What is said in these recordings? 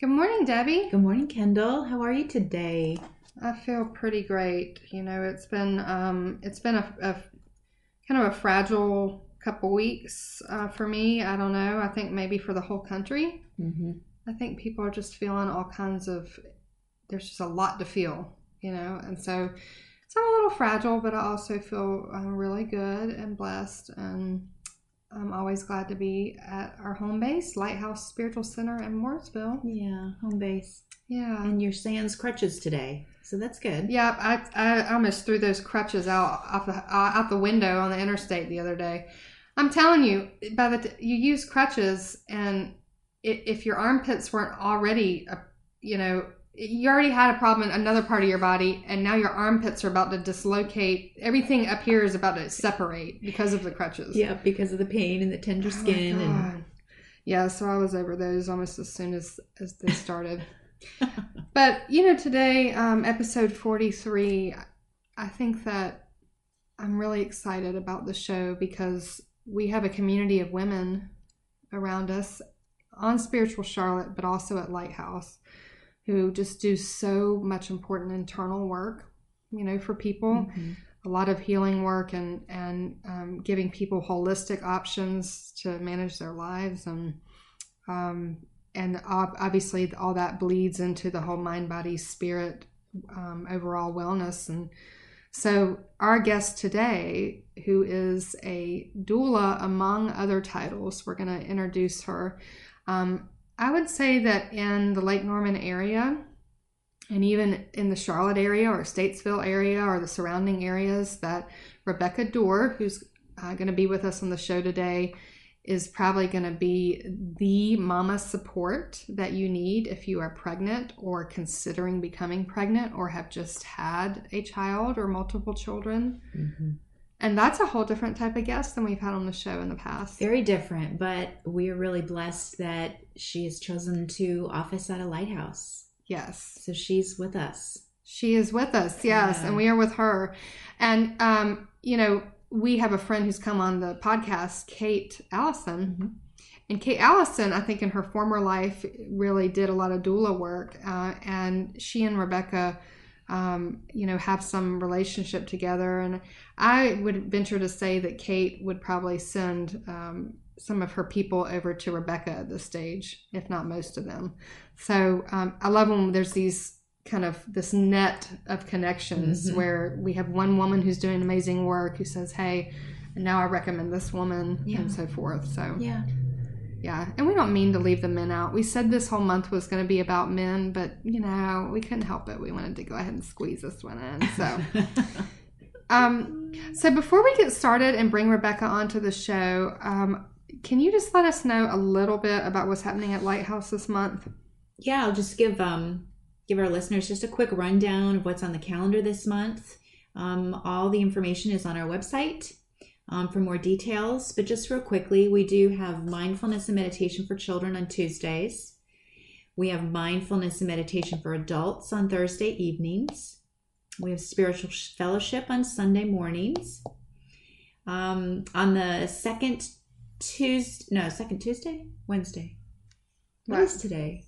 Good morning, Debbie. Good morning, Kendall. How are you today? I feel pretty great. You know, it's been um, it's been a, a kind of a fragile couple weeks uh, for me. I don't know. I think maybe for the whole country. Mm-hmm. I think people are just feeling all kinds of. There's just a lot to feel, you know, and so so I'm a little fragile, but I also feel um, really good and blessed, and I'm always glad to be at our home base, Lighthouse Spiritual Center in Mooresville. Yeah, home base. Yeah, And your sans crutches today, so that's good. Yeah, I, I almost threw those crutches out off the uh, out the window on the interstate the other day. I'm telling you, by the t- you use crutches, and if your armpits weren't already, uh, you know, you already had a problem in another part of your body, and now your armpits are about to dislocate. Everything up here is about to separate because of the crutches. Yeah, because of the pain and the tender Oh skin, and yeah, so I was over those almost as soon as as they started. but you know, today, um, episode forty three, I think that I'm really excited about the show because we have a community of women around us on Spiritual Charlotte, but also at Lighthouse, who just do so much important internal work. You know, for people Mhm. a lot of healing work and and um, giving people holistic options to manage their lives and um, and obviously all that bleeds into the whole mind body spirit um, overall wellness and so our guest today who is a doula among other titles we're going to introduce her um, i would say that in the lake norman area and even in the Charlotte area or Statesville area or the surrounding areas, that Rebecca Duerr, who's uh, going to be with us on the show today, is probably going to be the mama support that you need if you are pregnant or considering becoming pregnant or have just had a child or multiple children. Mhm. And that's a whole different type of guest than we've had on the show in the past. very different. But we are really blessed that she has chosen to office at a lighthouse, Yes. so she's with us. She is with us, yes, Yeah. and we are with her. And um, you know, we have a friend who's come on the podcast, Kate Allison. Mhm. And Kate Allison, I think in her former life, really did a lot of doula work. Uh, and she and Rebecca, um, you know, have some relationship together. And I would venture to say that Kate would probably send um, some of her people over to Rebecca at this stage, if not most of them. So um, I love when there's these kind of this net of connections Mhm. where we have one woman who's doing amazing work who says, "Hey, now I recommend this woman," Yeah. and so forth. So Yeah. Yeah, and we don't mean to leave the men out. We said this whole month was going to be about men, but you know we couldn't help it. We wanted to go ahead and squeeze this one in. So, um, so before we get started and bring Rebecca onto the show, um, can you just let us know a little bit about what's happening at Lighthouse this month? yeah, I'll just give um give our listeners just a quick rundown of what's on the calendar this month. Um, all the information is on our website um, for more details. But just real quickly, we do have mindfulness and meditation for children on Tuesdays. We have mindfulness and meditation for adults on Thursday evenings. We have spiritual fellowship on Sunday mornings. Um, on the second Tuesday, no, second Tuesday, Wednesday. What What? is today?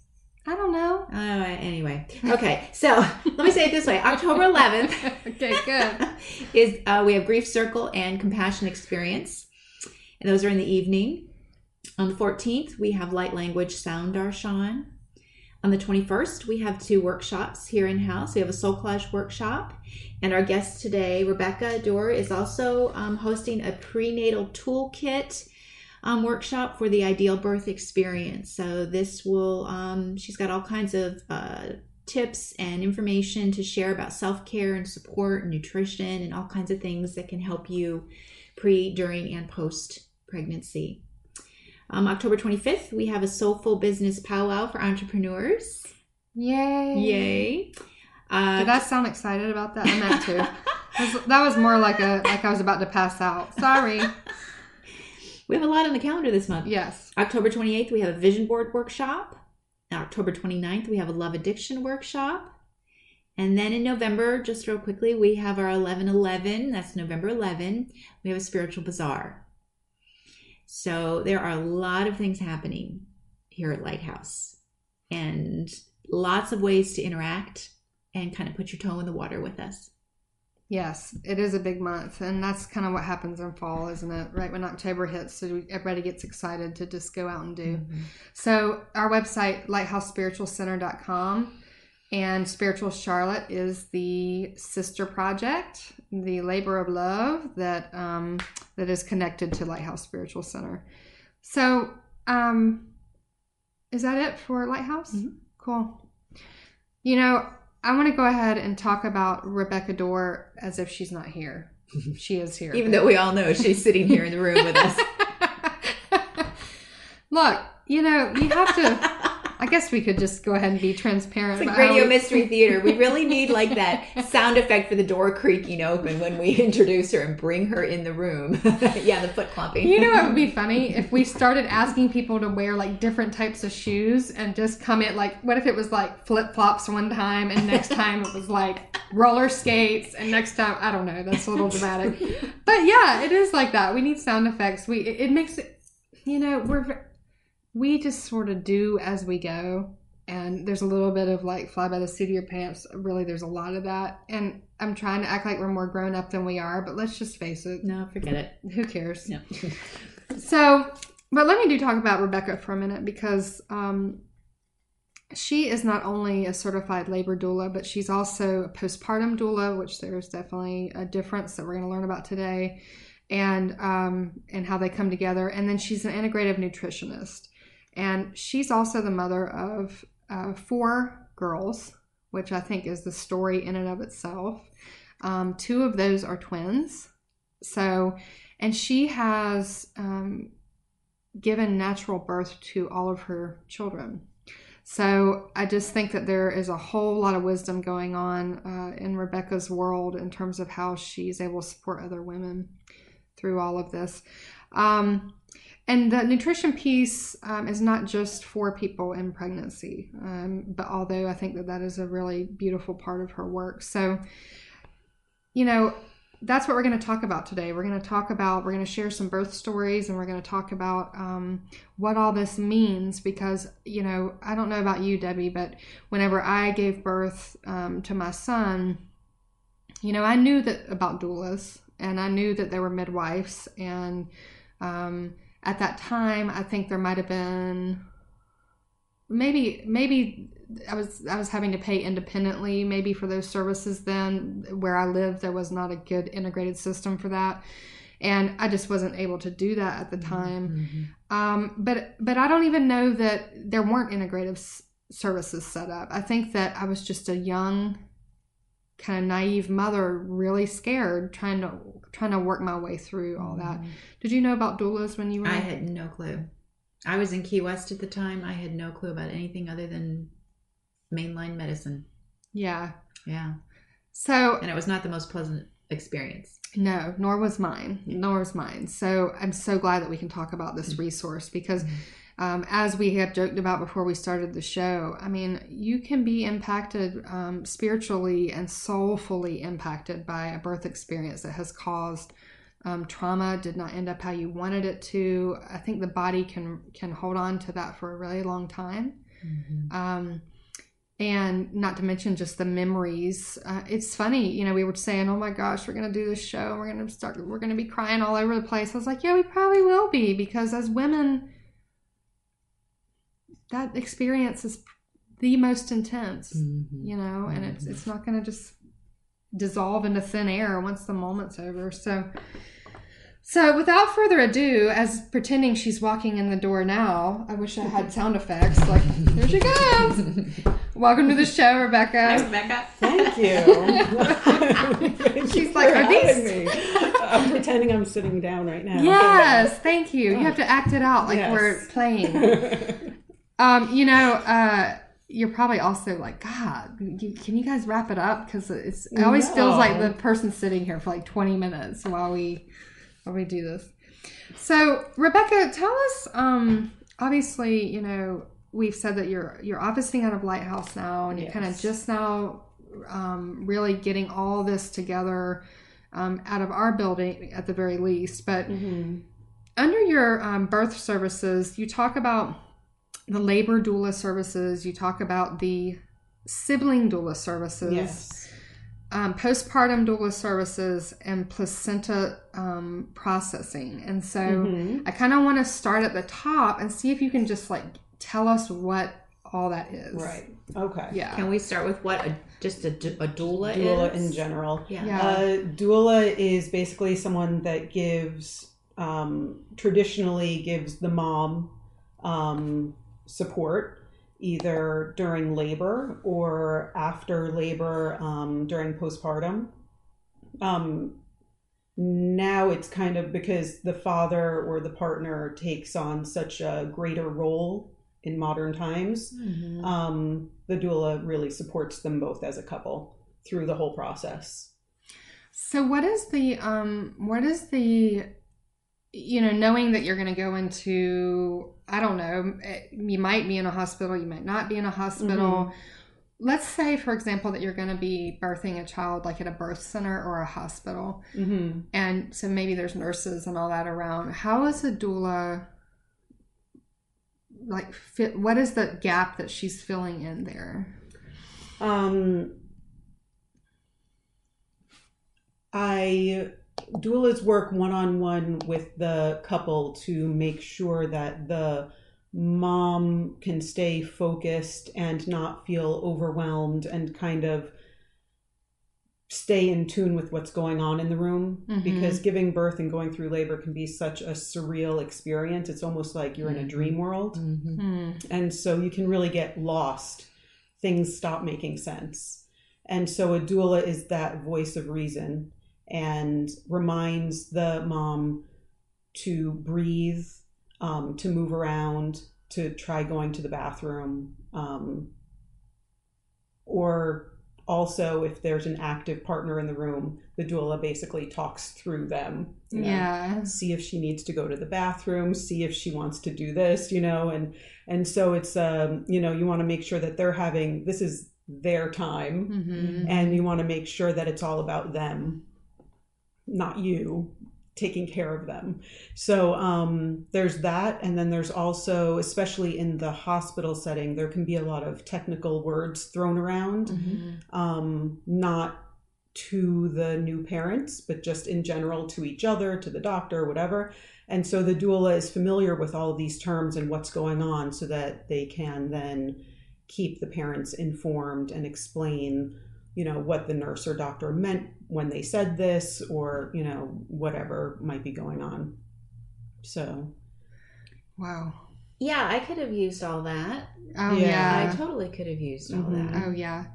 I don't know. Uh, anyway, okay. So let me say it this way: October 11th okay, good. is uh, we have grief circle and compassion experience, and those are in the evening. On the 14th, we have light language sound darshan. On the 21st, we have two workshops here in house. We have a soul collage workshop, and our guest today, Rebecca Duerr, is also um, hosting a prenatal toolkit um, workshop for the ideal birth experience. So this will, um, she's got all kinds of uh, tips and information to share about self care and support and nutrition and all kinds of things that can help you pre, during, and post pregnancy. Um, October 25th, we have a soulful business powwow for entrepreneurs. Yay. Yay. Uh, Did I sound excited about that? I meant to. That was- that was more like a like I was about to pass out. Sorry. We have a lot on the calendar this month. Yes. October 28th, we have a vision board workshop. October 29th, we have a love addiction workshop. And then in November, just real quickly, we have our 11 11. That's November 11. We have a spiritual bazaar. So there are a lot of things happening here at Lighthouse. and lots of ways to interact and kind of put your toe in the water with us. Yes, it is a big month, and that's kind of what happens in fall, isn't it? Right when October hits, so everybody gets excited to just go out and do. Mm-hmm. So our website, lighthousespiritualcenter.com, and Spiritual Charlotte is the sister project, the labor of love that um, that is connected to Lighthouse Spiritual Center. So, um, is that it for Lighthouse? Mhm. Cool. You know, I want to go ahead and talk about Rebecca Duerr as if she's not here. She is here. Even though we all know she's sitting here in the room with us. Look, you know, you have to. I guess we could just go ahead and be transparent. It's like radio we- mystery theater. We really need like that sound effect for the door creaking open when we introduce her and bring her in the room. yeah, the foot clomping. You know what would be funny if we started asking people to wear like different types of shoes and just come in like what if it was like flip flops one time and next time it was like roller skates and next time I don't know that's a little dramatic, but yeah it is like that. We need sound effects. We it, it makes it you know we're we just sort of do as we go and there's a little bit of like fly by the seat of your pants. Really, there's a lot of that and. I'm trying to act like we're more grown up than we are, but let's just face it. No, forget it. Who cares? No. So, but let me do talk about Rebecca for a minute because um, she is not only a certified labor doula, but she's also a postpartum doula, which there's definitely a difference that we're going to learn about today, and um, and how they come together. And then she's an integrative nutritionist, and she's also the mother of uh, four girls, which I think is the story in and of itself. Um, two of those are twins, so and she has um, given natural birth to all of her children. So I just think that there is a whole lot of wisdom going on uh, in Rebecca's world in terms of how she's able to support other women through all of this. Um, and the nutrition piece um, is not just for people in pregnancy, um, but although I think that that is a really beautiful part of her work. So, you know, that's what we're going to talk about today. We're going to talk about, we're going to share some birth stories and we're going to talk about um, what all this means because, you know, I don't know about you, Debbie, but whenever I gave birth um, to my son, you know, I knew that about doulas and I knew that there were midwives. And um, at that time, I think there might have been maybe, maybe I was I was having to pay independently maybe for those services then. Where I lived there was not a good integrated system for that. And I just wasn't able to do that at the time. Um, but but I don't even know that there weren't integrative s- services set up. I think that I was just a young kind of naive mother really scared trying to trying to work my way through all that did you know about doulas when you were I had no clue. I was in Key West at the time. I had no clue about anything other than mainline medicine. yeah Yeah. so And it was not the most pleasant experience. No, nor was mine. Nor was mine. So I'm so glad that we can talk about Mm-hmm. this resource because, um, as we have joked about before we started the show, I mean, you can be impacted um, spiritually and soulfully impacted by a birth experience that has caused um, trauma, did not end up how you wanted it to. I think the body can can hold on to that for a really long time um, and not to mention just the memories. Uh, it's funny, you know, we were saying, "Oh my gosh, we're gonna do this show. We're gonna start. We're gonna be crying all over the place." I was like, "Yeah, we probably will be because as women, that experience is the most intense, Mm-hmm. you know, and it's it's not gonna just dissolve into thin air once the moment's over." So. So, without further ado, as pretending she's walking in the door now, I wish I had sound effects. Like, here she comes. Welcome to the show, Rebecca. Rebecca. Thank you. Thank She's you like, for "Are these-" me. I'm pretending I'm sitting down right now. Yes, thank you. You have to act it out like Yes. we're playing. Um, you know, uh, you're probably also like, God, can you guys wrap it up? Because it's it always feels like the person's sitting here for like 20 minutes while we while we do this. So, Rebecca, tell us. Um, obviously, you know, we've said that you're you're operating out of Lighthouse now, and you're kind of just now um, really getting all this together um, out of our building at the very least. But Mhm. under your um, birth services, you talk about the labor doula services. You talk about the sibling doula services. Yes. um, postpartum doula services and placenta um, processing. And so Mhm. I kind of want to start at the top and see if you can just like tell us what all that is. Right. Okay. Yeah. Can we start with what a, just a, a doula, Doula is? in general. Yeah. Yeah. Uh, doula is basically someone that gives, um, traditionally gives the mom um, support either during labor or after labor um, during postpartum. Um, now it's kind of because the father or the partner takes on such a greater role in modern times Mhm. um, the doula really supports them both as a couple through the whole process. So what is the um what is the you know knowing that you're going to go into I don't know eh, you might be in a hospital you might not be in a hospital. Let's say for example that you're going to be birthing a child like at a birth center or a hospital. Mm-hmm. and so maybe there's nurses and all that around. How is a doula like fit what is the gap that she's filling in there? Um, I doulas work one on one with the couple to make sure that the mom can stay focused and not feel overwhelmed and kind of stay in tune with what's going on in the room Mhm. because giving birth and going through labor can be such a surreal experience it's almost like you're in a Mhm. dream world Mhm. Hmm. and so you can really get lost things stop making sense and so a doula is that voice of reason and reminds the mom to breathe um, to move around to try going to the bathroom um, or also if there's an active partner in the room the doula basically talks through them you know? yeah see if she needs to go to the bathroom see if she wants to do this you know and and so it's um you know you want to make sure that they're having this is their time hmm and you want to make sure that it's all about them not you taking care of them so um there's that and then there's also especially in the hospital setting there can be a lot of technical words thrown around Mhm. um, not to the new parents, but just in general to each other, to the doctor, whatever. And so the doula is familiar with all of these terms and what's going on so that they can then keep the parents informed and explain, you know, what the nurse or doctor meant when they said this or, you know, whatever might be going on. So, wow Yeah, I could have used all that. oh Yeah. yeah I totally could have used all Mhm. that. Oh yeah.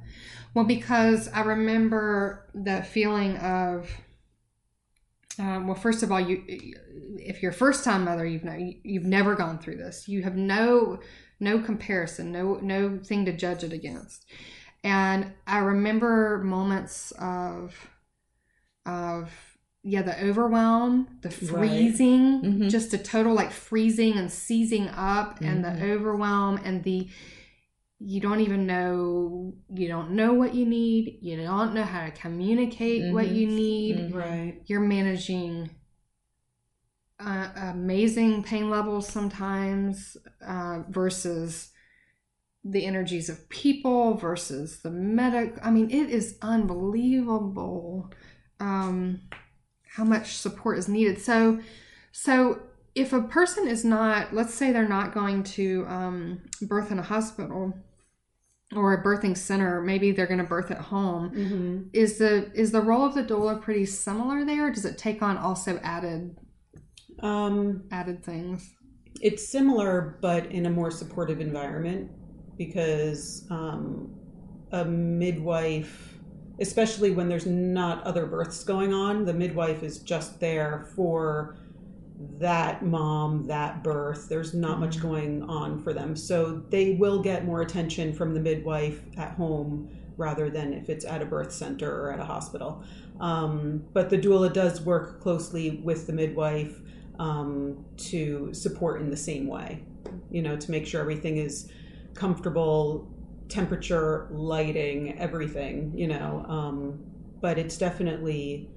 Well, because I remember that feeling of, um, well, first of all, you, if you're a first time mother, you've no, you've never gone through this. You have no, no comparison, no, no thing to judge it against. And I remember moments of, of yeah, the overwhelm, the freezing, Mhm. just a total like freezing and seizing up, and Mhm. the overwhelm and the you don't even know you don't know what you need you don't know how to communicate what Mhm. you need Mhm. right. you're managing uh, amazing pain levels sometimes uh, versus the energies of people versus the medic i mean it is unbelievable um, how much support is needed. So so if a person is not let's say they're not going to um, birth in a hospital or a birthing center maybe they're going to birth at home Mm-hmm. is the is the role of the doula pretty similar there? Does it take on also added Um, added things? it's similar but in a more supportive environment because um, a midwife especially when there's not other births going on. The midwife is just there for that mom that birth. There's not much going on for them. So they will get more attention from the midwife at home rather than if it's at a birth center or at a hospital. Um, but the doula does work closely with the midwife um, to support in the same way, you know, to make sure everything is comfortable, temperature, lighting, everything, you know. Um, but it's definitely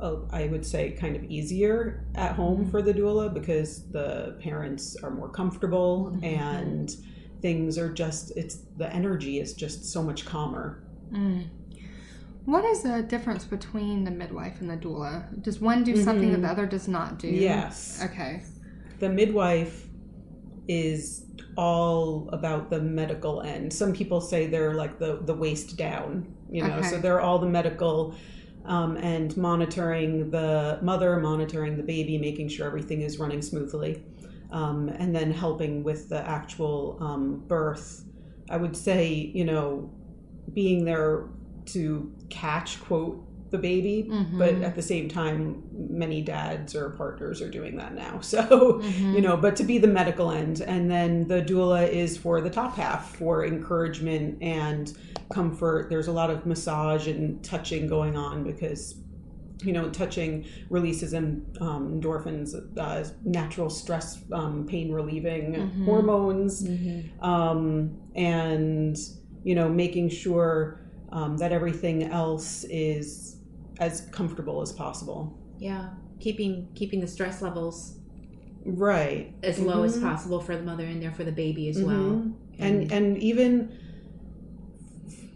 uh, I would say, kind of easier at home for the doula because the parents are more comfortable Mhm. and things are just, it's the energy is just so much calmer. Mm. What is the difference between the midwife and the doula? Does one do something that Mhm. the other does not do? Yes. Okay. The midwife is all about the medical end. Some people say they're like the, the waist down, you know, so they're all the medical um, and monitoring the mother, monitoring the baby, making sure everything is running smoothly, um, and then helping with the actual um, birth. I would say, you know, being there to catch, quote, the baby, Mhm. but at the same time, many dads or partners are doing that now. So, Mhm. you know, but to be the medical end. And then the doula is for the top half, for encouragement and comfort. There's a lot of massage and touching going on because, you know, touching releases in, um, endorphins, uh, natural stress, um, pain relieving Mhm. hormones, um, and, you know, making sure um, that everything else is as comfortable as possible. Yeah, keeping keeping the stress levels Right. as low as Mhm. possible for the mother and there for the baby as well. Mhm. and and even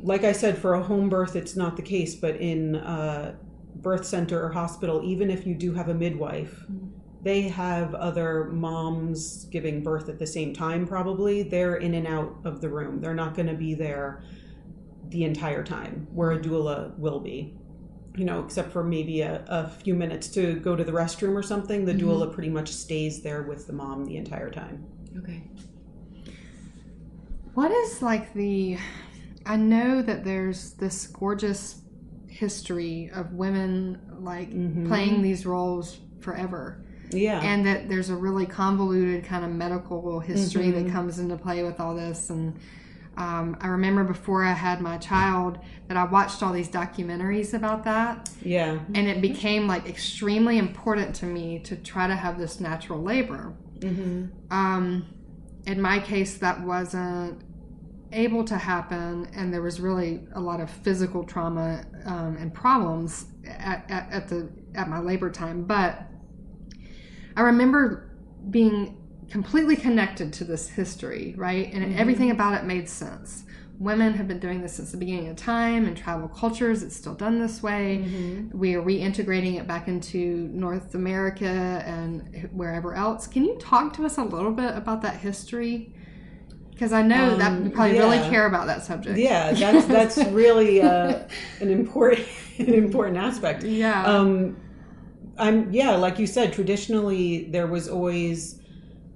like I said, for a home birth, it's not the case. But in a birth center or hospital, even if you do have a midwife, Mhm. they have other moms giving birth at the same time. Probably they're in and out of the room. They're not going to be there the entire time, where a doula will be. You know, except for maybe a, a few minutes to go to the restroom or something, the Mhm. doula pretty much stays there with the mom the entire time. okay. What is like the? I know that there's this gorgeous history of women like Mhm. playing these roles forever, Yeah. and that there's a really convoluted kind of medical history that Mhm. comes into play with all this. And um, I remember before I had my child that I watched all these documentaries about that, yeah. and it became like extremely important to me to try to have this natural labor. Mm-hmm. Um, in my case, that wasn't able to happen, and there was really a lot of physical trauma um, and problems at, at, at the at my labor time. But I remember being completely connected to this history, right? And Mhm. everything about it made sense. Women have been doing this since the beginning of time. In tribal cultures, it's still done this way Mm-hmm. we are reintegrating it back into North America and wherever else. Can you talk to us a little bit about that history? Because I know that Um, you probably really care about that subject. Yeah, that's that's really uh, an important an important aspect. yeah. Um, I'm yeah, like you said, traditionally there was always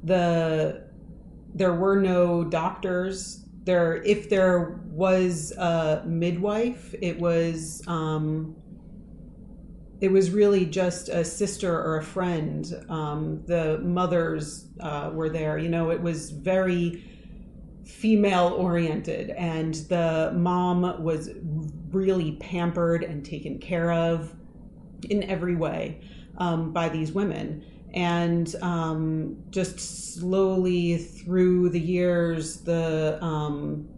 the there were no doctors. There, if there was a midwife, it was um, it was really just a sister or a friend. Um, the mothers uh, were there. You know, it was very female oriented, and the mom was really pampered and taken care of in every way um, by these women. And um, just slowly through the years, the um,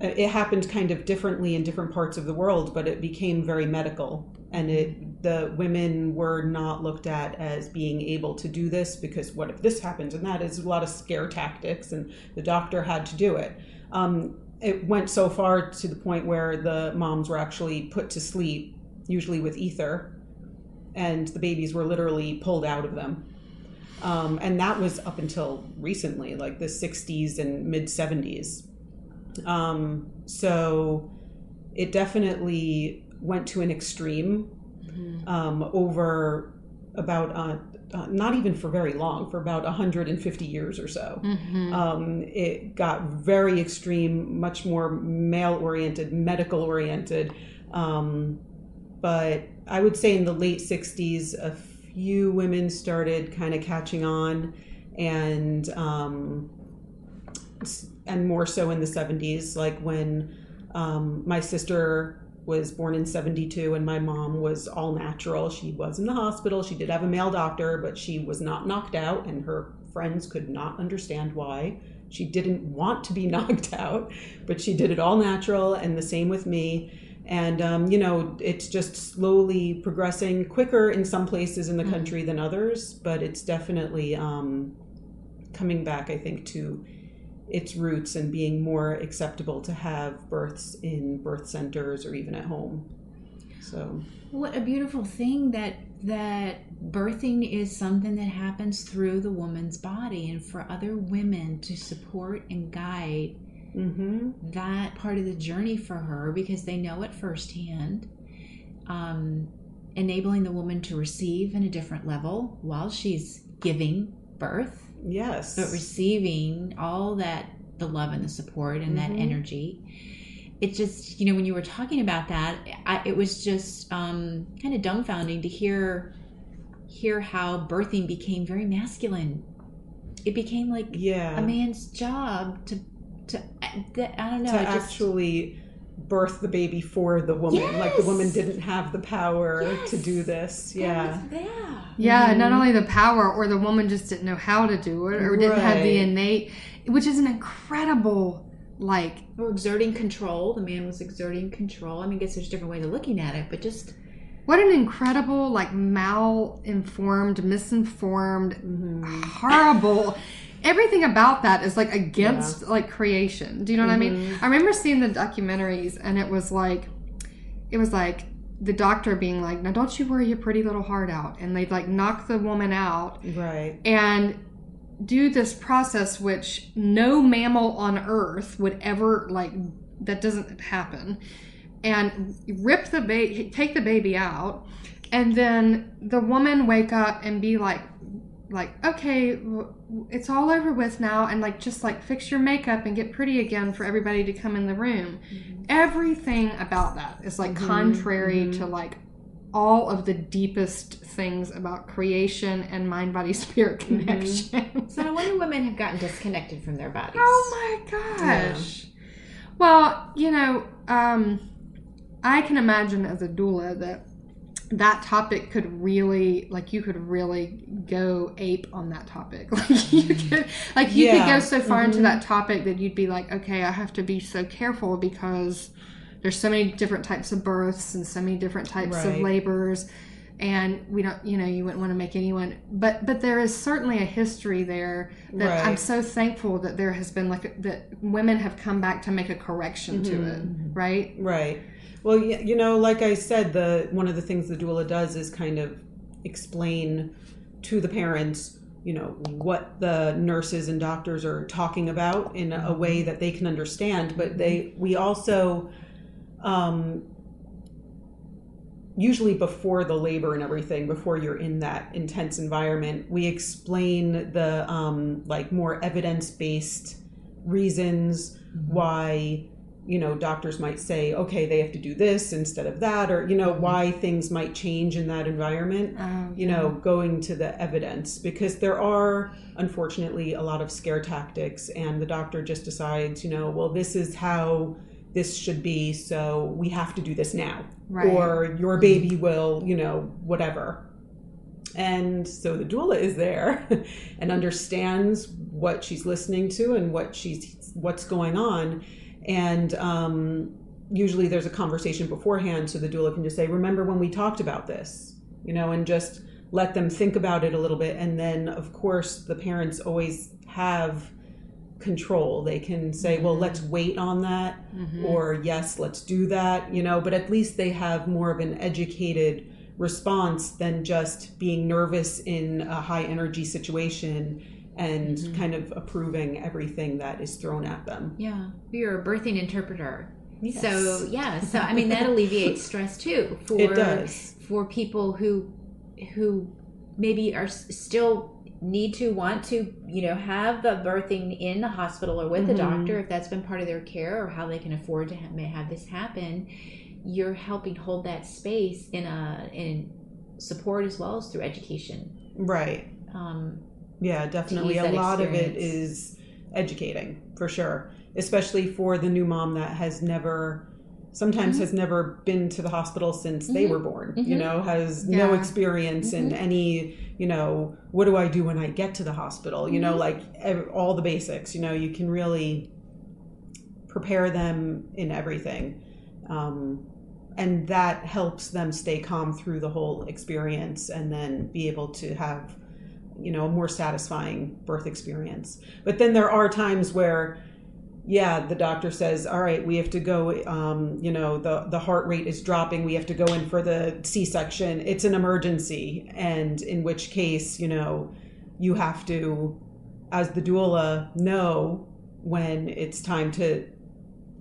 it happened kind of differently in different parts of the world, but it became very medical, and it the women were not looked at as being able to do this because what if this happens and that is a lot of scare tactics, and the doctor had to do it. Um, it went so far to the point where the moms were actually put to sleep, usually with ether, and the babies were literally pulled out of them. Um, and that was up until recently, like the 60s and mid 70s. Um, so it definitely went to an extreme Mhm. um, over about, uh, uh, not even for very long, for about 150 years or so. Mhm. Um, it got very extreme, much more male oriented, medical oriented. Um, but I would say in the late 60s, a few women started kind of catching on, and um, and more so in the 70s, like when um, my sister was born in 72 and my mom was all natural. She was in the hospital. She did have a male doctor, but she was not knocked out, and her friends could not understand why. She didn't want to be knocked out, but she did it all natural, and the same with me. And um, you know it's just slowly progressing quicker in some places in the country than others but it's definitely um, coming back i think to its roots and being more acceptable to have births in birth centers or even at home. So. What a beautiful thing that that birthing is something that happens through the woman's body and for other women to support and guide hmm that part of the journey for her because they know it firsthand. Um, enabling the woman to receive in a different level while she's giving birth, yes but receiving all that the love and the support and that Mhm. energy. It just, you know, when you were talking about that, I, it was just um, kind of dumbfounding to hear hear how birthing became very masculine. It became like yeah a man's job to to that, I don't know. to it just, actually birth the baby for the woman like the woman didn't have the power to do this yeah was- yeah. Yeah, not Mhm. only the power, or the woman just didn't know how to do it, or didn't have the innate, which is an incredible, like, Or exerting control. The man was exerting control. I mean, I guess there's different ways of looking at it, but just what an incredible, like, mal-informed, misinformed, Mhm. horrible. Everything about that is like against like creation. Do you know what I mean? Mhm. I remember seeing the documentaries, and it was like, it was like the doctor being like, "Now don't you worry your pretty little heart out," and they'd like knock the woman out, right and do this process which no mammal on earth would ever like that doesn't happen and rip the baby take the baby out and then the woman wake up and be like like okay it's all over with now and like just like fix your makeup and get pretty again for everybody to come in the room everything about that is like Mhm, contrary mhm. to like all of the deepest things about creation and mind body spirit Mm-hmm. connection. so no wonder women have gotten disconnected from their bodies. oh my gosh. Well, you know, um, I can imagine as a doula that that topic could really like you could really go ape on that topic. Like you could like you could go so far into Mhm. that topic that you'd be like okay i have to be so careful because there's so many different types of births and so many different types of labors and we don't you know you wouldn't want to make anyone but but there is certainly a history there that i'm so thankful that there has been like that women have come back to make a correction to it right? Right. Well, you know, like I said, the one of the things the doula does is kind of explain to the parents, you know, what the nurses and doctors are talking about in a way that they can understand. But they, we also, um, usually before the labor and everything, before you're in that intense environment, we explain the um, like more evidence based reasons why you know doctors might say okay they have to do this instead of that or you know mm-hmm. why things might change in that environment oh, you know going to the evidence because there are unfortunately a lot of scare tactics and the doctor just decides you know well this is how this should be so we have to do this now. Right. or your mm-hmm. baby will you know whatever. And so the doula is there and understands what she's listening to and what she's what's going on and um, usually there's a conversation beforehand so the doula can just say remember when we talked about this? You know and just let them think about it a little bit. And then of course the parents always have control. They can say well let's wait on that Mhm. or yes let's do that you know but at least they have more of an educated response than just being nervous in a high energy situation and Mhm. kind of approving everything that is thrown at them Yeah, you're a birthing interpreter. Yes. So yeah, so I mean that alleviates stress too for it does for people who who maybe are still need to want to you know have the birthing in the hospital or with the Mhm. doctor if that's been part of their care or how they can afford to have, may have this happen you're helping hold that space in a in support as well as through education right um, yeah definitely a lot of it is educating for sure especially for the new mom that has never sometimes Mhm. has never been to the hospital since they Mhm. were born you Mhm. know has no experience in Mhm. any you know what do i do when i get to the hospital you know Mhm. like ev- all the basics you know you can really prepare them in everything um, and that helps them stay calm through the whole experience and then be able to have you know a more satisfying birth experience. But then there are times where yeah the doctor says all right we have to go um, you know the the heart rate is dropping. We have to go in for the c-section. It's an emergency. And in which case you know you have to as the doula know when it's time to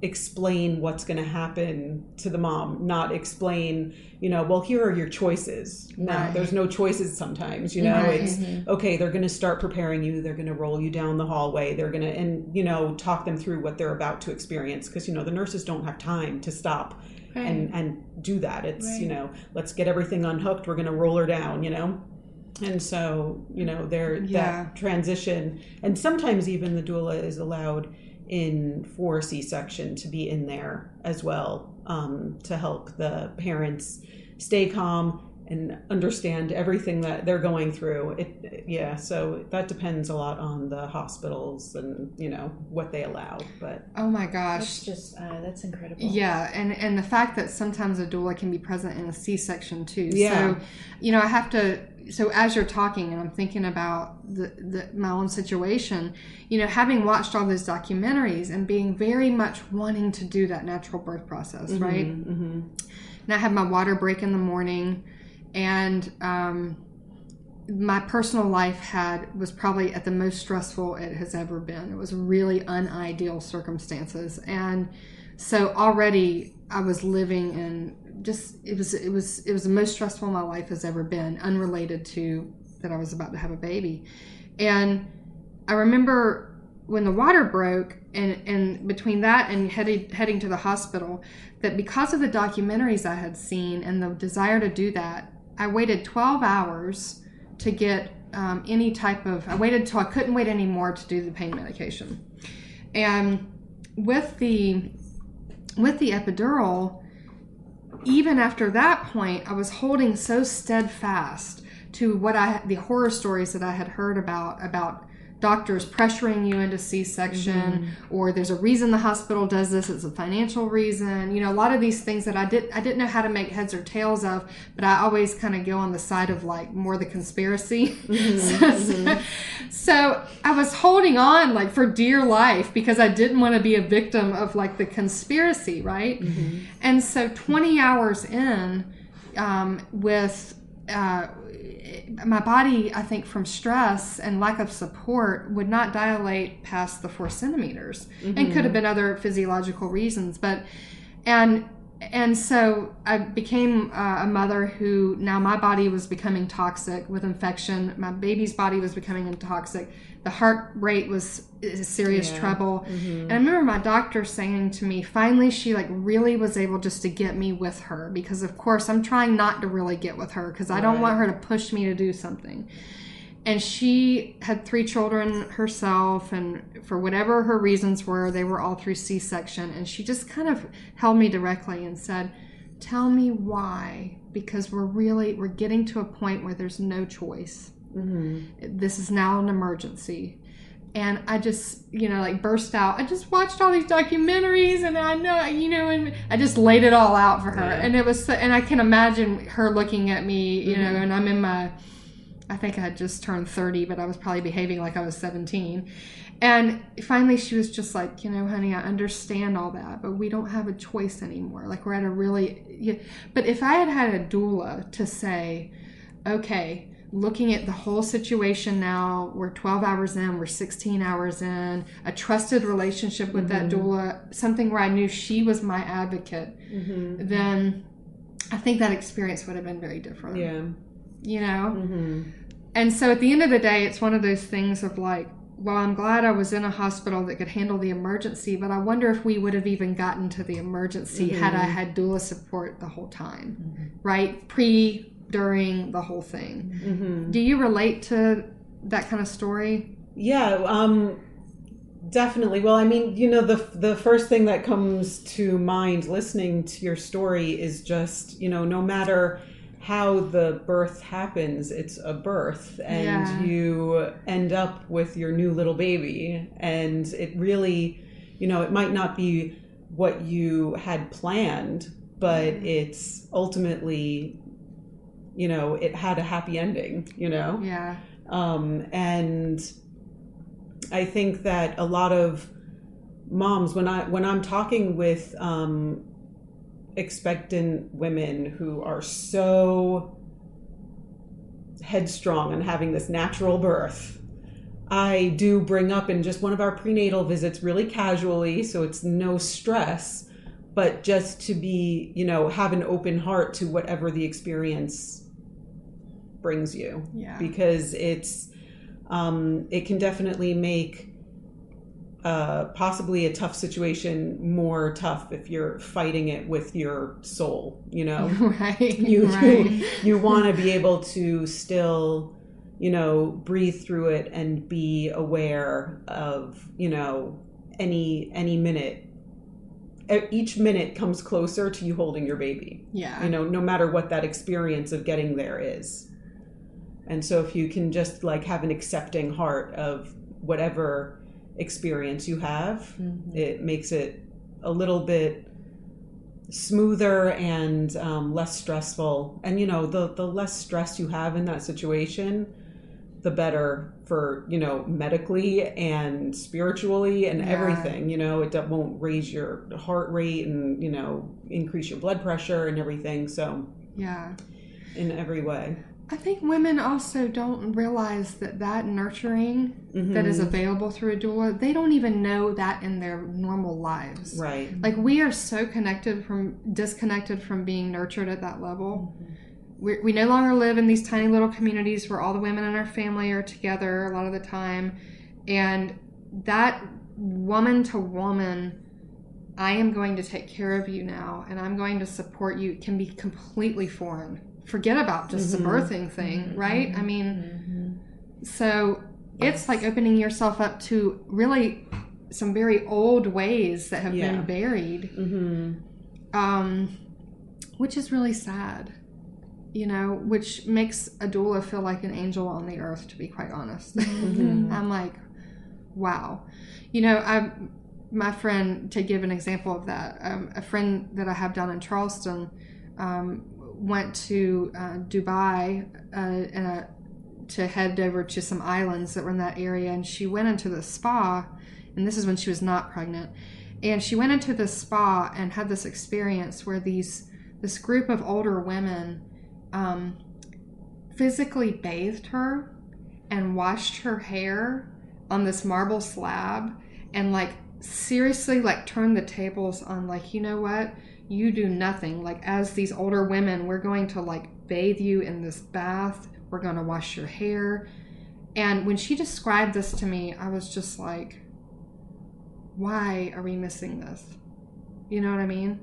explain what's going to happen to the mom not explain you know well here are your choices. No Right. there's no choices sometimes you know? Right. it's mm-hmm. okay they're going to start preparing you they're going to roll you down the hallway they're going to and you know talk them through what they're about to experience because you know the nurses don't have time to stop and and do that. It's you know let's get everything unhooked we're going to roll her down you know? And so you know there Yeah. that transition and sometimes even the doula is allowed in for c-section to be in there as well um, to help the parents stay calm and understand everything that they're going through it yeah so that depends a lot on the hospitals and you know what they allow but Oh my That's gosh. just uh, that's incredible. Yeah, and and the fact that sometimes a doula can be present in a C-section too. Yeah. So, you know, I have to. So as you're talking, and I'm thinking about the, the my own situation, you know, having watched all those documentaries and being very much wanting to do that natural birth process, right? mm-hmm. and I had my water break in the morning, and um, my personal life had was probably at the most stressful it has ever been. It was really unideal circumstances, and so already I was living in just it was it was it was the most stressful my life has ever been, unrelated to that I was about to have a baby, and I remember when the water broke and and between that and heading heading to the hospital that because of the documentaries I had seen and the desire to do that I waited 12 hours to get um, any type of I waited till I couldn't wait anymore to do the pain medication. And with the with the epidural even after that point I was holding so steadfast to what I the horror stories that I had heard about about doctors pressuring you into C-section or there's a reason the hospital does this it's a financial reason you know a lot of these things that I did I didn't know how to make heads or tails of but I always kind of go on the side of like more the conspiracy. So, so I was holding on like for dear life because I didn't want to be a victim of like the conspiracy right? And so 20 hours in um, with uh, my body, I think, from stress and lack of support, would not dilate past the four centimeters, and could mm-hmm. have been other physiological reasons. But and and so I became uh, a mother who now my body was becoming toxic with infection. My baby's body was becoming toxic. The heart rate was serious Yeah. trouble. And I remember my doctor saying to me, finally, she like really was able just to get me with her because, of course, I'm trying not to really get with her because I don't want her to push me to do something. And she had three children herself, and for whatever her reasons were, they were all through C section. And she just kind of held me directly and said, Tell me why, because we're really we're getting to a point where there's no choice Mm-hmm. this is now an emergency and i just you know like burst out i just watched all these documentaries and i know you know and i just laid it all out for her Yeah. and it was so, and i can imagine her looking at me you know Mhm. and i'm in my i think i had just turned 30 but i was probably behaving like i was 17 and finally she was just like you know honey i understand all that but we don't have a choice anymore like we're at a really yeah. but if i had had a doula to say okay looking at the whole situation now we're 12 hours in we're 16 hours in a trusted relationship with that doula something where i knew she was my advocate Mm-hmm. then i think that experience would have been very different Yeah. you know Mm-hmm. And so at the end of the day, it's one of those things of like, well, I'm glad I was in a hospital that could handle the emergency, but I wonder if we would have even gotten to the emergency had I had doula support the whole time, right? Pre, during the whole thing. Mm-hmm. Do you relate to that kind of story? Yeah, um, definitely. Well, I mean, you know, the the first thing that comes to mind listening to your story is just, you know, no matter how the birth happens, it's a birth, and Yeah. you end up with your new little baby, and it really, you know, it might not be what you had planned, but it's ultimately, you know, it had a happy ending, you know? Yeah. Um, and I think that a lot of moms, when I when I'm talking with um, expectant women who are so headstrong and having this natural birth, I do bring up in just one of our prenatal visits really casually, so it's no stress, but just to be, you know, have an open heart to whatever the experience brings you Yeah. because it's um, it can definitely make uh, possibly a tough situation more tough if you're fighting it with your soul. You know, right. you right. you, you want to be able to still you know breathe through it and be aware of you know any any minute each minute comes closer to you holding your baby Yeah. you know no matter what that experience of getting there is and so if you can just like have an accepting heart of whatever experience you have. It makes it a little bit smoother and um, less stressful. And you know the the less stress you have in that situation the better for you know medically and spiritually and Yeah. everything you know? It won't raise your heart rate and you know increase your blood pressure and everything so Yeah. in every way I think women also don't realize that that nurturing that is Mhm. available through a doula, they don't even know that in their normal lives. right Like we are so connected from disconnected from being nurtured at that level. We, we no longer live in these tiny little communities where all the women in our family are together a lot of the time, and that woman to woman, I am going to take care of you now, and I'm going to support you can be completely foreign. Forget about just the Mhm. birthing thing, right? I mean, Mm-hmm. so it's like opening yourself up to really some very old ways that have Yeah. been buried, hmm um, which is really sad. You know, which makes a doula feel like an angel on the earth, to be quite honest. Mhm. I'm like, wow. You know, I my friend to give an example of that, um, a friend that I have down in Charleston um, went to uh, Dubai uh, and to head over to some islands that were in that area, and she went into the spa, and this is when she was not pregnant, and she went into the spa and had this experience where these this group of older women um, physically bathed her and washed her hair on this marble slab and like seriously like turned the tables on like you know what you do nothing. Like as these older women we're going to like bathe you in this bath. We're going to wash your hair. And when she described this to me i was just like why are we missing this? You know what i mean?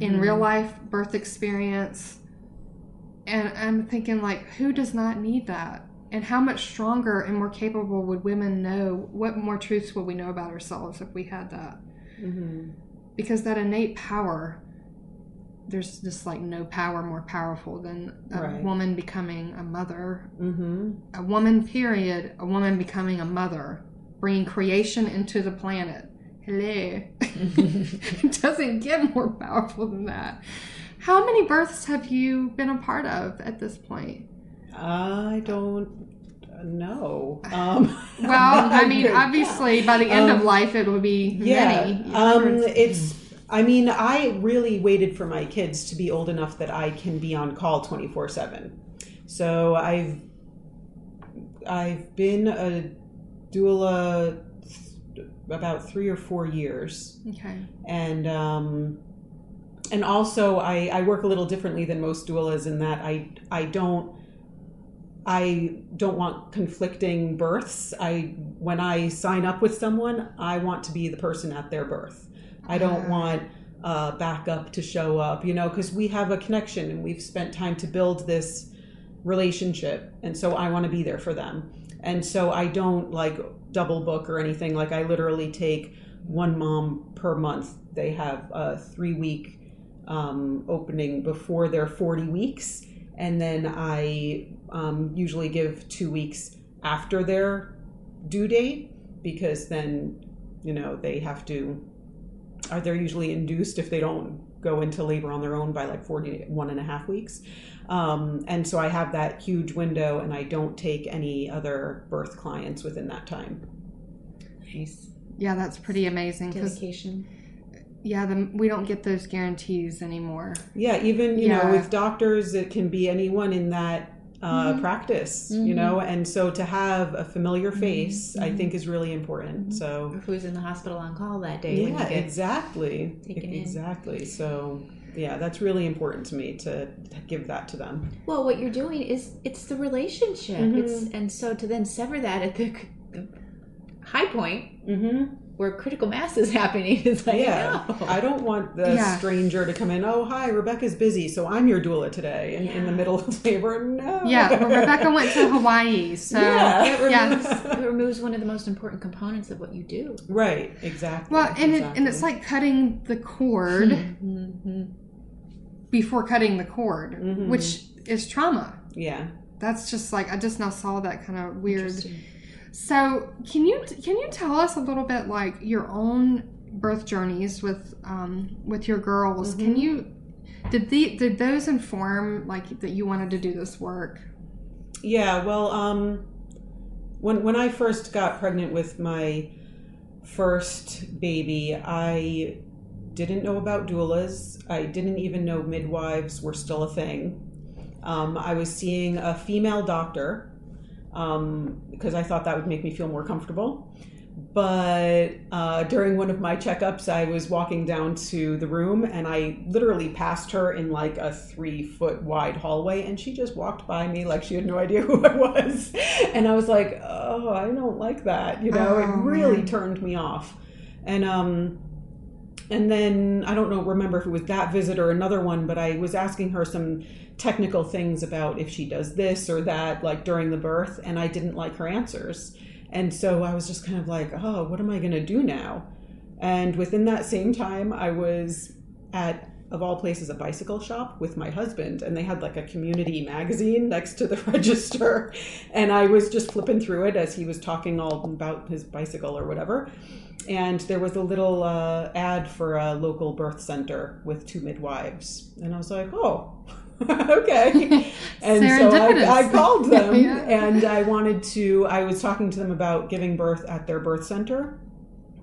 In real life birth experience. And i'm thinking like who does not need that? And how much stronger and more capable would women know? What more truths would we know about ourselves if we had that? Hmm because that innate power there's just like no power more powerful than a Right. woman becoming a mother. Hmm a woman period. A woman becoming a mother. Bringing creation into the planet. Hello. It doesn't get more powerful than that. How many births have you been a part of at this point? I don't know. Um, well i mean obviously by the end of Um, life it will be yeah. many Um, it's. I mean, I really waited for my kids to be old enough that I can be on call twenty four seven. So I've I've been a doula about three or four years. okay and um, and also I, I work a little differently than most doulas in that I I don't I don't want conflicting births. I when I sign up with someone, I want to be the person at their birth. I don't Ah. want uh, backup to show up, you know, because we have a connection and we've spent time to build this relationship, and so I want to be there for them. And so I don't like double book or anything. Like I literally take one mom per month. They have a three week um, opening before their 40 weeks. And then I um, usually give two weeks after their due date because then, you know, they have to, are they're usually induced if they don't go into labor on their own by like 41 and a half weeks. Um, and so I have that huge window and I don't take any other birth clients within that time. Nice. Yeah, that's pretty amazing because Dedication. yeah, the, we don't get those guarantees anymore. Yeah, even, you Yeah. know, with doctors, it can be anyone in that uh, Mhm. practice, you know, and so to have a familiar face, I Mhm. think is really important. So, Or who's in the hospital on call that day yeah, exactly. taken in. Exactly. So, yeah, that's really important to me to, give that to them. Well, what you're doing is it's the relationship. It's and so to then sever that at the, the high point Mm-hmm. Where critical mass is happening It's like Yeah, no. I don't want the Yeah. stranger to come in. Oh, hi, Rebecca's busy, so I'm your doula today, in, in the middle of labor. No. Yeah, well, Rebecca went to Hawaii, so Yeah. it Yeah. removes, it removes one of the most important components of what you do. Right. Exactly. well, and it, and it's like cutting the cord Mm-hmm. before cutting the cord, Mhm. which is trauma. yeah. That's just like I just now saw that kind of weird. So can you can you tell us a little bit like your own birth journeys with um, with your girls? Can Mhm. you did the did those inform like that you wanted to do this work? Yeah, well, um, when when I first got pregnant with my first baby, I didn't know about doulas. I didn't even know midwives were still a thing. Um, I was seeing a female doctor um, because I thought that would make me feel more comfortable. But uh, during one of my checkups, I was walking down to the room and I literally passed her in like a three foot wide hallway, and she just walked by me like she had no idea who I was. And I was like, oh, I don't like that. You know, Oh, it really man. turned me off. And, um, and then I don't know, remember if it was that visit or another one, but I was asking her some technical things about if she does this or that, like during the birth, and I didn't like her answers. And so I was just kind of like, oh, what am I going to do now? And within that same time, I was at, of all places, a bicycle shop with my husband, and they had like a community magazine next to the register. And I was just flipping through it as he was talking all about his bicycle or whatever. And there was a little uh, ad for a local birth center with two midwives. And I was like, oh, okay. And so I, I called them Yeah. and I wanted to, I was talking to them about giving birth at their birth center.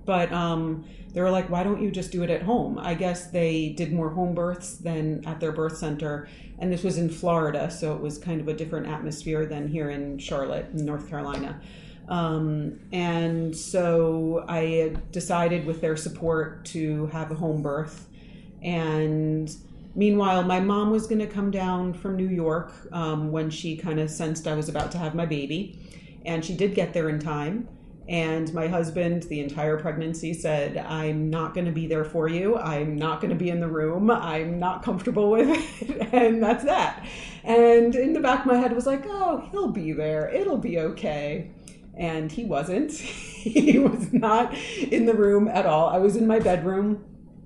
But um, they were like, why don't you just do it at home? I guess they did more home births than at their birth center. And this was in Florida, so it was kind of a different atmosphere than here in Charlotte, North Carolina. Um, and so I decided, with their support, to have a home birth. And meanwhile, my mom was going to come down from New York um, when she kind of sensed I was about to have my baby. And she did get there in time. And my husband, the entire pregnancy, said, I'm not going to be there for you. I'm not going to be in the room. I'm not comfortable with it. And that's that. And in the back of my head was like, oh, he'll be there. It'll be okay. And he wasn't. he was not in the room at all. I was in my bedroom.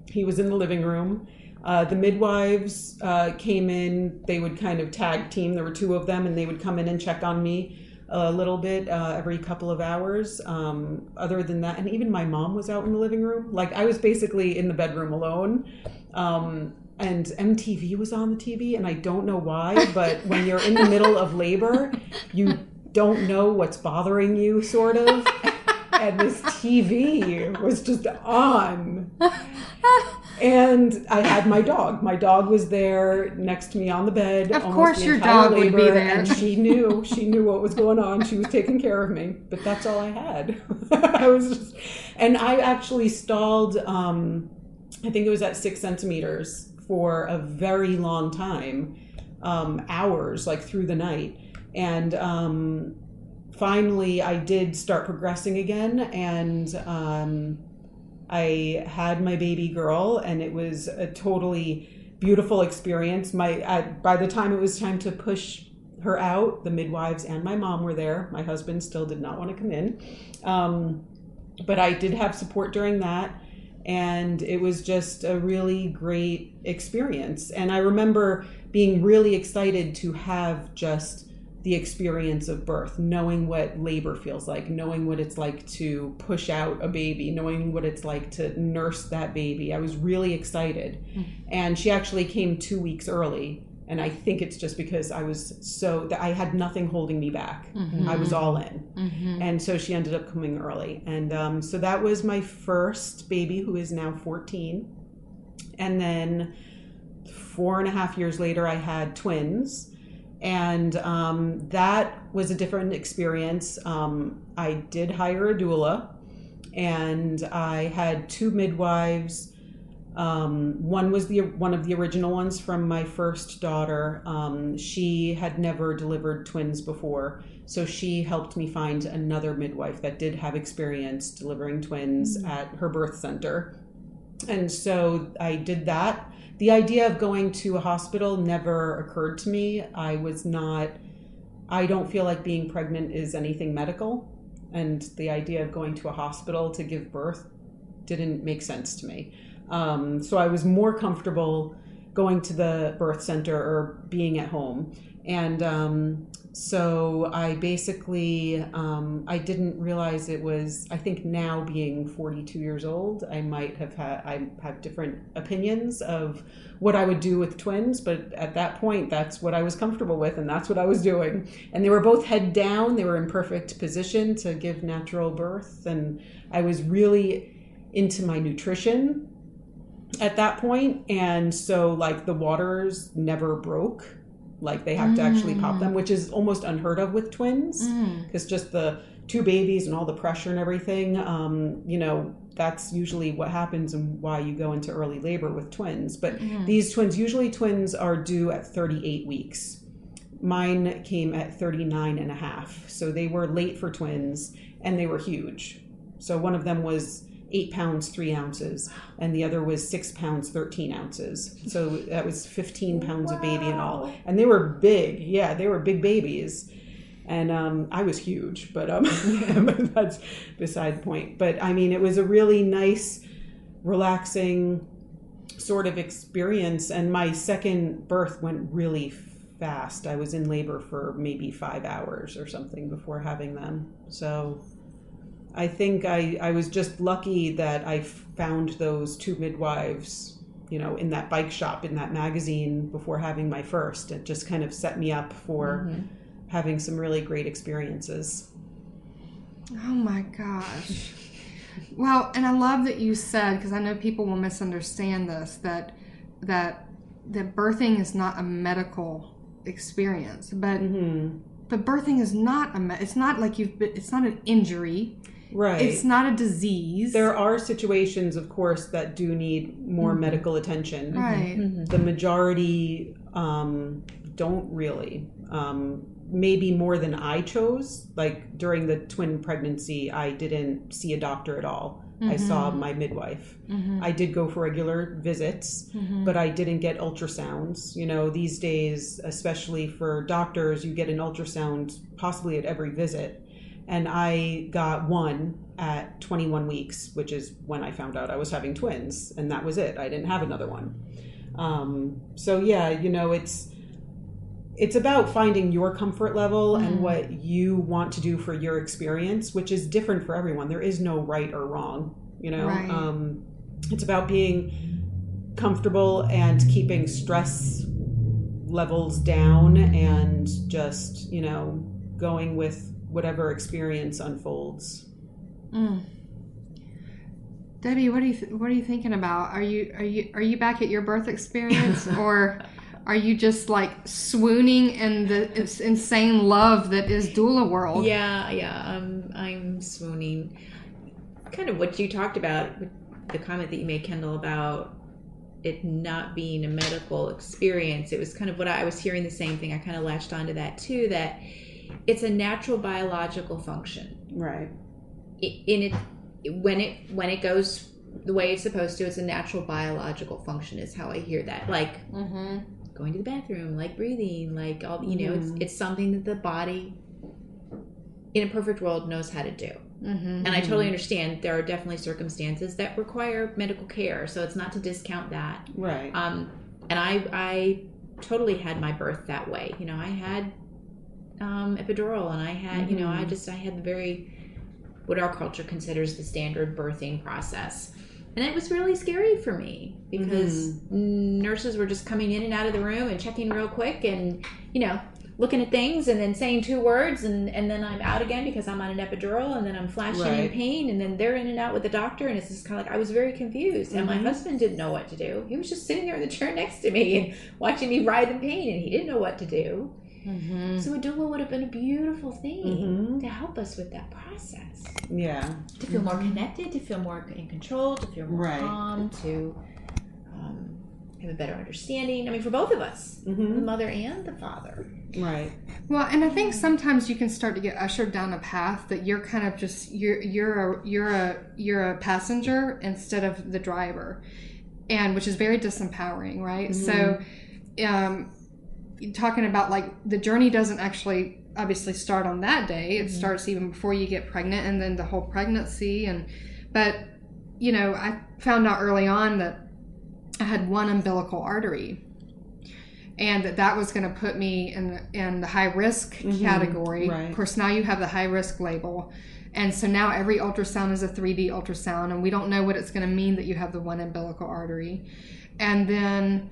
He was in the living room. Uh, the midwives uh, came in. They would kind of tag team. There were two of them, and they would come in and check on me a little bit uh, every couple of hours. Um, other than that, and even my mom was out in the living room. Like I was basically in the bedroom alone. Um, and MTV was on the TV, and I don't know why, but when you're in the middle of labor, you don't know what's bothering you, sort of. And this TV was just on. And I had my dog. My dog was there next to me on the bed. Of course your dog would be there. And she knew. She knew what was going on. She was taking care of me. But that's all I had. I was just, and I actually stalled. Um, I think it was at six centimeters for a very long time, um, hours, like through the night. And um, finally, I did start progressing again, and. I had my baby girl, and it was a totally beautiful experience. My by the time it was time to push her out, the midwives and my mom were there. My husband still did not want to come in, um, but I did have support during that, and it was just a really great experience. And I remember being really excited to have just the experience of birth, knowing what labor feels like, knowing what it's like to push out a baby, knowing what it's like to nurse that baby. I was really excited. And she actually came two weeks early. And I think it's just because I was so that I had nothing holding me back. I was all in. Mm-hmm. And so she ended up coming early. And um, so that was my first baby, who is now 14. And then four and a half years later, I had twins. And um, that was a different experience. Um, I did hire a doula, and I had two midwives. Um, one was the one of the original ones from my first daughter. Um, she had never delivered twins before, so she helped me find another midwife that did have experience delivering twins at her birth center. And so I did that. The idea of going to a hospital never occurred to me. I was not, I don't feel like being pregnant is anything medical. And the idea of going to a hospital to give birth didn't make sense to me. Um, so I was more comfortable going to the birth center or being at home. And um, so I basically um, I didn't realize it was. I think now being 42 years old, I might have had I have different opinions of what I would do with twins. But at that point, that's what I was comfortable with, and that's what I was doing. And they were both head down. They were in perfect position to give natural birth, and I was really into my nutrition at that point and so like the waters never broke like they have to actually pop them which is almost unheard of with twins Mm. because just the two babies and all the pressure and everything um, you know that's usually what happens and why you go into early labor with twins. But these twins usually twins are due at 38 weeks. Mine came at 39 and a half so they were late for twins and they were huge. So one of them was eight pounds three ounces and the other was six pounds 13 ounces so that was 15 pounds of baby in all and they were big yeah they were big babies and um, I was huge, but um, but that's beside the point. But I mean, it was a really nice, relaxing sort of experience. And my second birth went really fast. I was in labor for maybe five hours or something before having them. So I think I, I was just lucky that I found those two midwives, you know, in that bike shop, in that magazine before having my first. It just kind of set me up for having some really great experiences. Oh my gosh. Well, and I love that you said because I know people will misunderstand this that that that birthing is not a medical experience, but Mm-hmm. but birthing is not a it's not like you've been, it's not an injury. Right. It's not a disease. there are situations, of course, that do need more mm-hmm. medical attention. right. Mm-hmm. The majority um, don't really. Um, maybe more than I chose. Like during the twin pregnancy, I didn't see a doctor at all. I saw mm-hmm. my midwife. I did go for regular visits, but I didn't get ultrasounds. You know, these days, especially for doctors, you get an ultrasound possibly at every visit. And I got one at 21 weeks, which is when I found out I was having twins, and that was it. I didn't have another one. Um, so yeah, you know, it's it's about finding your comfort level and what you want to do for your experience, which is different for everyone. There is no right or wrong, you know. Right. Um, it's about being comfortable and keeping stress levels down and just, you know, going with whatever experience unfolds. Mm. Debbie, what are you th- what are you thinking about? Are you are you are you back at your birth experience or are you just like swooning in the it's insane love that is doula world? Yeah, yeah. Um, I'm swooning. Kind of what you talked about, the comment that you made, Kendall, about it not being a medical experience. It was kind of what I, I was hearing the same thing. I kind of latched onto that too. That it's a natural biological function. Right. In it, when it when it goes the way it's supposed to, it's a natural biological function. Is how I hear that. Like Mm-hmm. going to the bathroom, like breathing, like all you know, it's it's something that the body in a perfect world knows how to do. Mm-hmm. And I totally understand there are definitely circumstances that require medical care, so it's not to discount that. Right. Um, and I I totally had my birth that way. You know, I had um, epidural, and I had, you know, I Mhm. just I had the very what our culture considers the standard birthing process. And it was really scary for me because nurses were just coming in and out of the room and checking real quick and, you know, looking at things and then saying two words and, and then I'm out again because I'm on an epidural and then I'm flashing in pain and then they're in and out with the doctor and it's just kind of like I was very confused and my Mhm. husband didn't know what to do. He was just sitting there in the chair next to me and watching me writhe in pain and he didn't know what to do. Mm-hmm. So a doula would have been a beautiful thing Mhm. to help us with that process Yeah. to feel more connected, to feel more in control, to feel more Right. calm, to um, have a better understanding. I mean, for both of us, the hmm mother and the father. Right. Well, and I think sometimes you can start to get ushered down a path that you're kind of just you're you're a you're a you're a passenger instead of the driver, and which is very disempowering, right? So, um, talking about like the journey doesn't actually obviously start on that day. It Mhm. starts even before you get pregnant, and then the whole pregnancy, and but you know I found out early on that I had one umbilical artery and that that was going to put me in the, in the high risk Mhm, category. right. Of course, now you have the high risk label, and so now every ultrasound is a 3D ultrasound, and we don't know what it's going to mean that you have the one umbilical artery, and then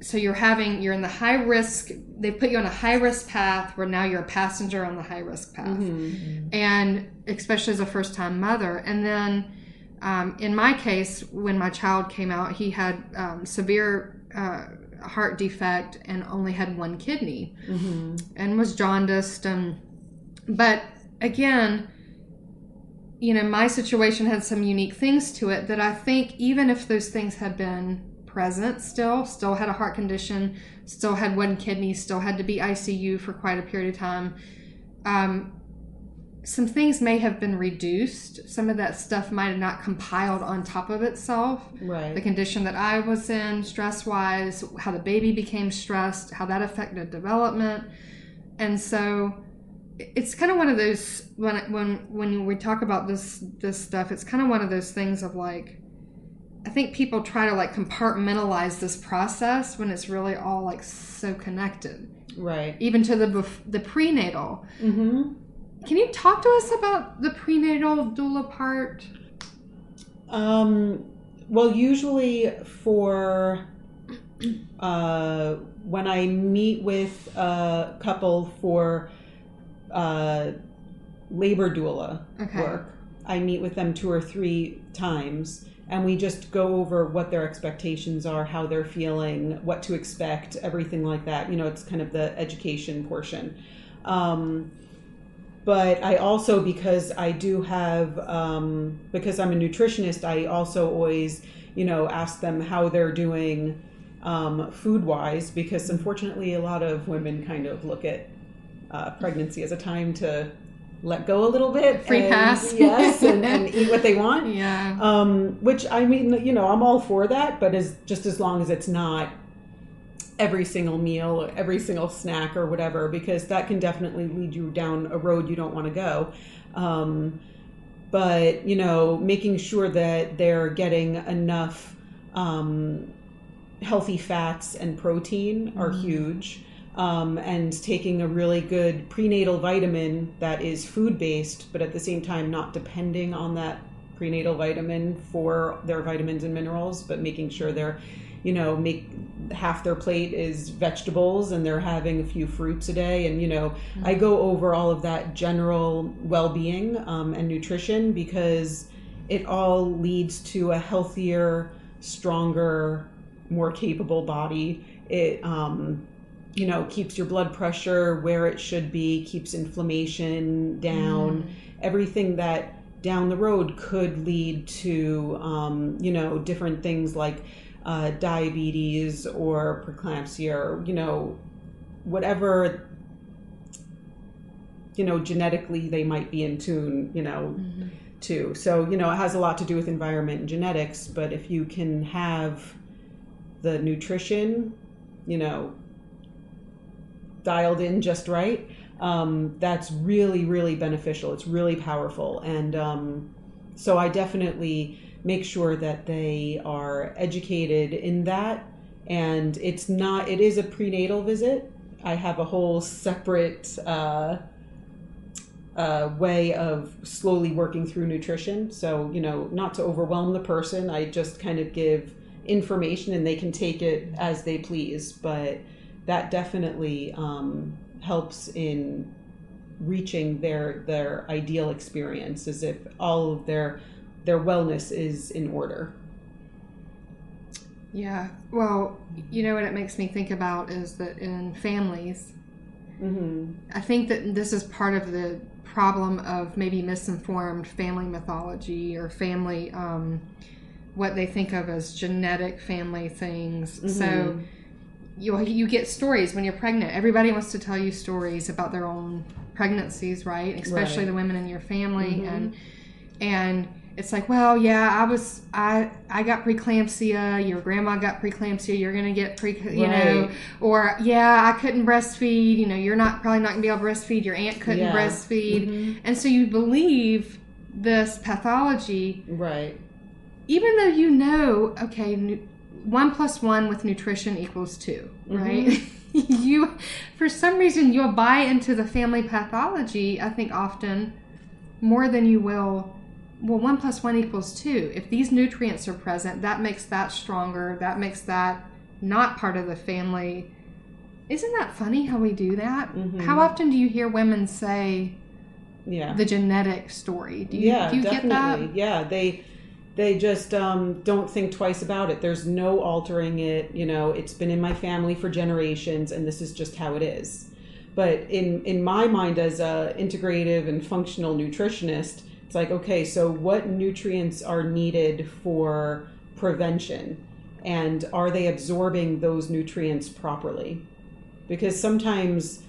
so you're having you're in the high risk. They put you on a high risk path where now you're a passenger on the high risk path hmm and especially as a first time mother. And then um, in my case, when my child came out, he had um, severe uh, heart defect and only had one kidney hmm and was jaundiced. And, but again, you know, my situation had some unique things to it that I think even if those things had been present still, still had a heart condition, still had one kidney, still had to be ICU for quite a period of time. Um, some things may have been reduced. Some of that stuff might have not compiled on top of itself. Right. The condition that I was in, stress wise, how the baby became stressed, how that affected development. And so it's kind of one of those when when when we talk about this this stuff it's kind of one of those things of like I think people try to like compartmentalize this process when it's really all like so connected Right. even to the bef- the prenatal Mm-hmm. can you talk to us about the prenatal doula part Um, well, usually for uh, when I meet with a couple for uh, labor doula Okay. work, I meet with them two or three times. And we just go over what their expectations are, how they're feeling, what to expect, everything like that. You know, it's kind of the education portion. Um, but I also because I do have um, because I'm a nutritionist, I also always you know ask them how they're doing um, food wise because unfortunately a lot of women kind of look at uh, pregnancy as a time to let go a little bit, Free and- pass. yes, and, and eat what they want. yeah Um, which I mean, you know, I'm all for that, but as just as long as it's not every single meal, or every single snack, or whatever, because that can definitely lead you down a road you don't want to go. Um, but you know, making sure that they're getting enough um, healthy fats and protein are Mhm. huge. Um, and taking a really good prenatal vitamin that is food based, but at the same time not depending on that prenatal vitamin for their vitamins and minerals, but making sure they're, you know, make half their plate is vegetables and they're having a few fruits a day. And, you know, I go over all of that general well being um, and nutrition because it all leads to a healthier, stronger, more capable body. It, um, you know, keeps your blood pressure where it should be, keeps inflammation down, everything that down the road could lead to, um, you know, different things like uh, diabetes or preeclampsia or, you know, whatever, you know, genetically they might be in tune, you know, Mhm. too. So, you know, it has a lot to do with environment and genetics, but if you can have the nutrition, you know, dialed in just right, um, that's really, really beneficial. It's really powerful. And um, so I definitely make sure that they are educated in that. And it's not, it is a prenatal visit. I have a whole separate uh, uh, way of slowly working through nutrition. So, you know, not to overwhelm the person, I just kind of give information and they can take it as they please. But that definitely um, helps in reaching their their ideal experience as if all of their their wellness is in order. Yeah. Well, you know what it makes me think about is that in families, Mm-hmm. I think that this is part of the problem of maybe misinformed family mythology or family, um, what they think of as genetic family things. So Mhm. You you get stories when you're pregnant. Everybody wants to tell you stories about their own pregnancies, right? Especially Right. the women in your family Mhm. and and it's like, well, yeah, I was I I got preeclampsia. Your grandma got preeclampsia. You're gonna get pre, you know, or yeah, I couldn't breastfeed. You know, you're not probably not gonna be able to breastfeed. Your aunt couldn't Yeah. breastfeed, Mhm. and so you believe this pathology Right. even though you know, okay, one plus one with nutrition equals 2 right? you, for some reason, you'll buy into the family pathology. I think often more than you will. Well, one plus one equals two. If these nutrients are present, that makes that stronger. That makes that not part of the family. Isn't that funny how we do that? Mhm. How often do you hear women say Yeah. the genetic story? Do you, yeah, do you definitely. get that? Yeah, they they just um, don't think twice about it. There's no altering it. You know, it's been in my family for generations, and this is just how it is. But in in my mind, as a integrative and functional nutritionist, it's like, okay, so what nutrients are needed for prevention, and are they absorbing those nutrients properly? Because sometimes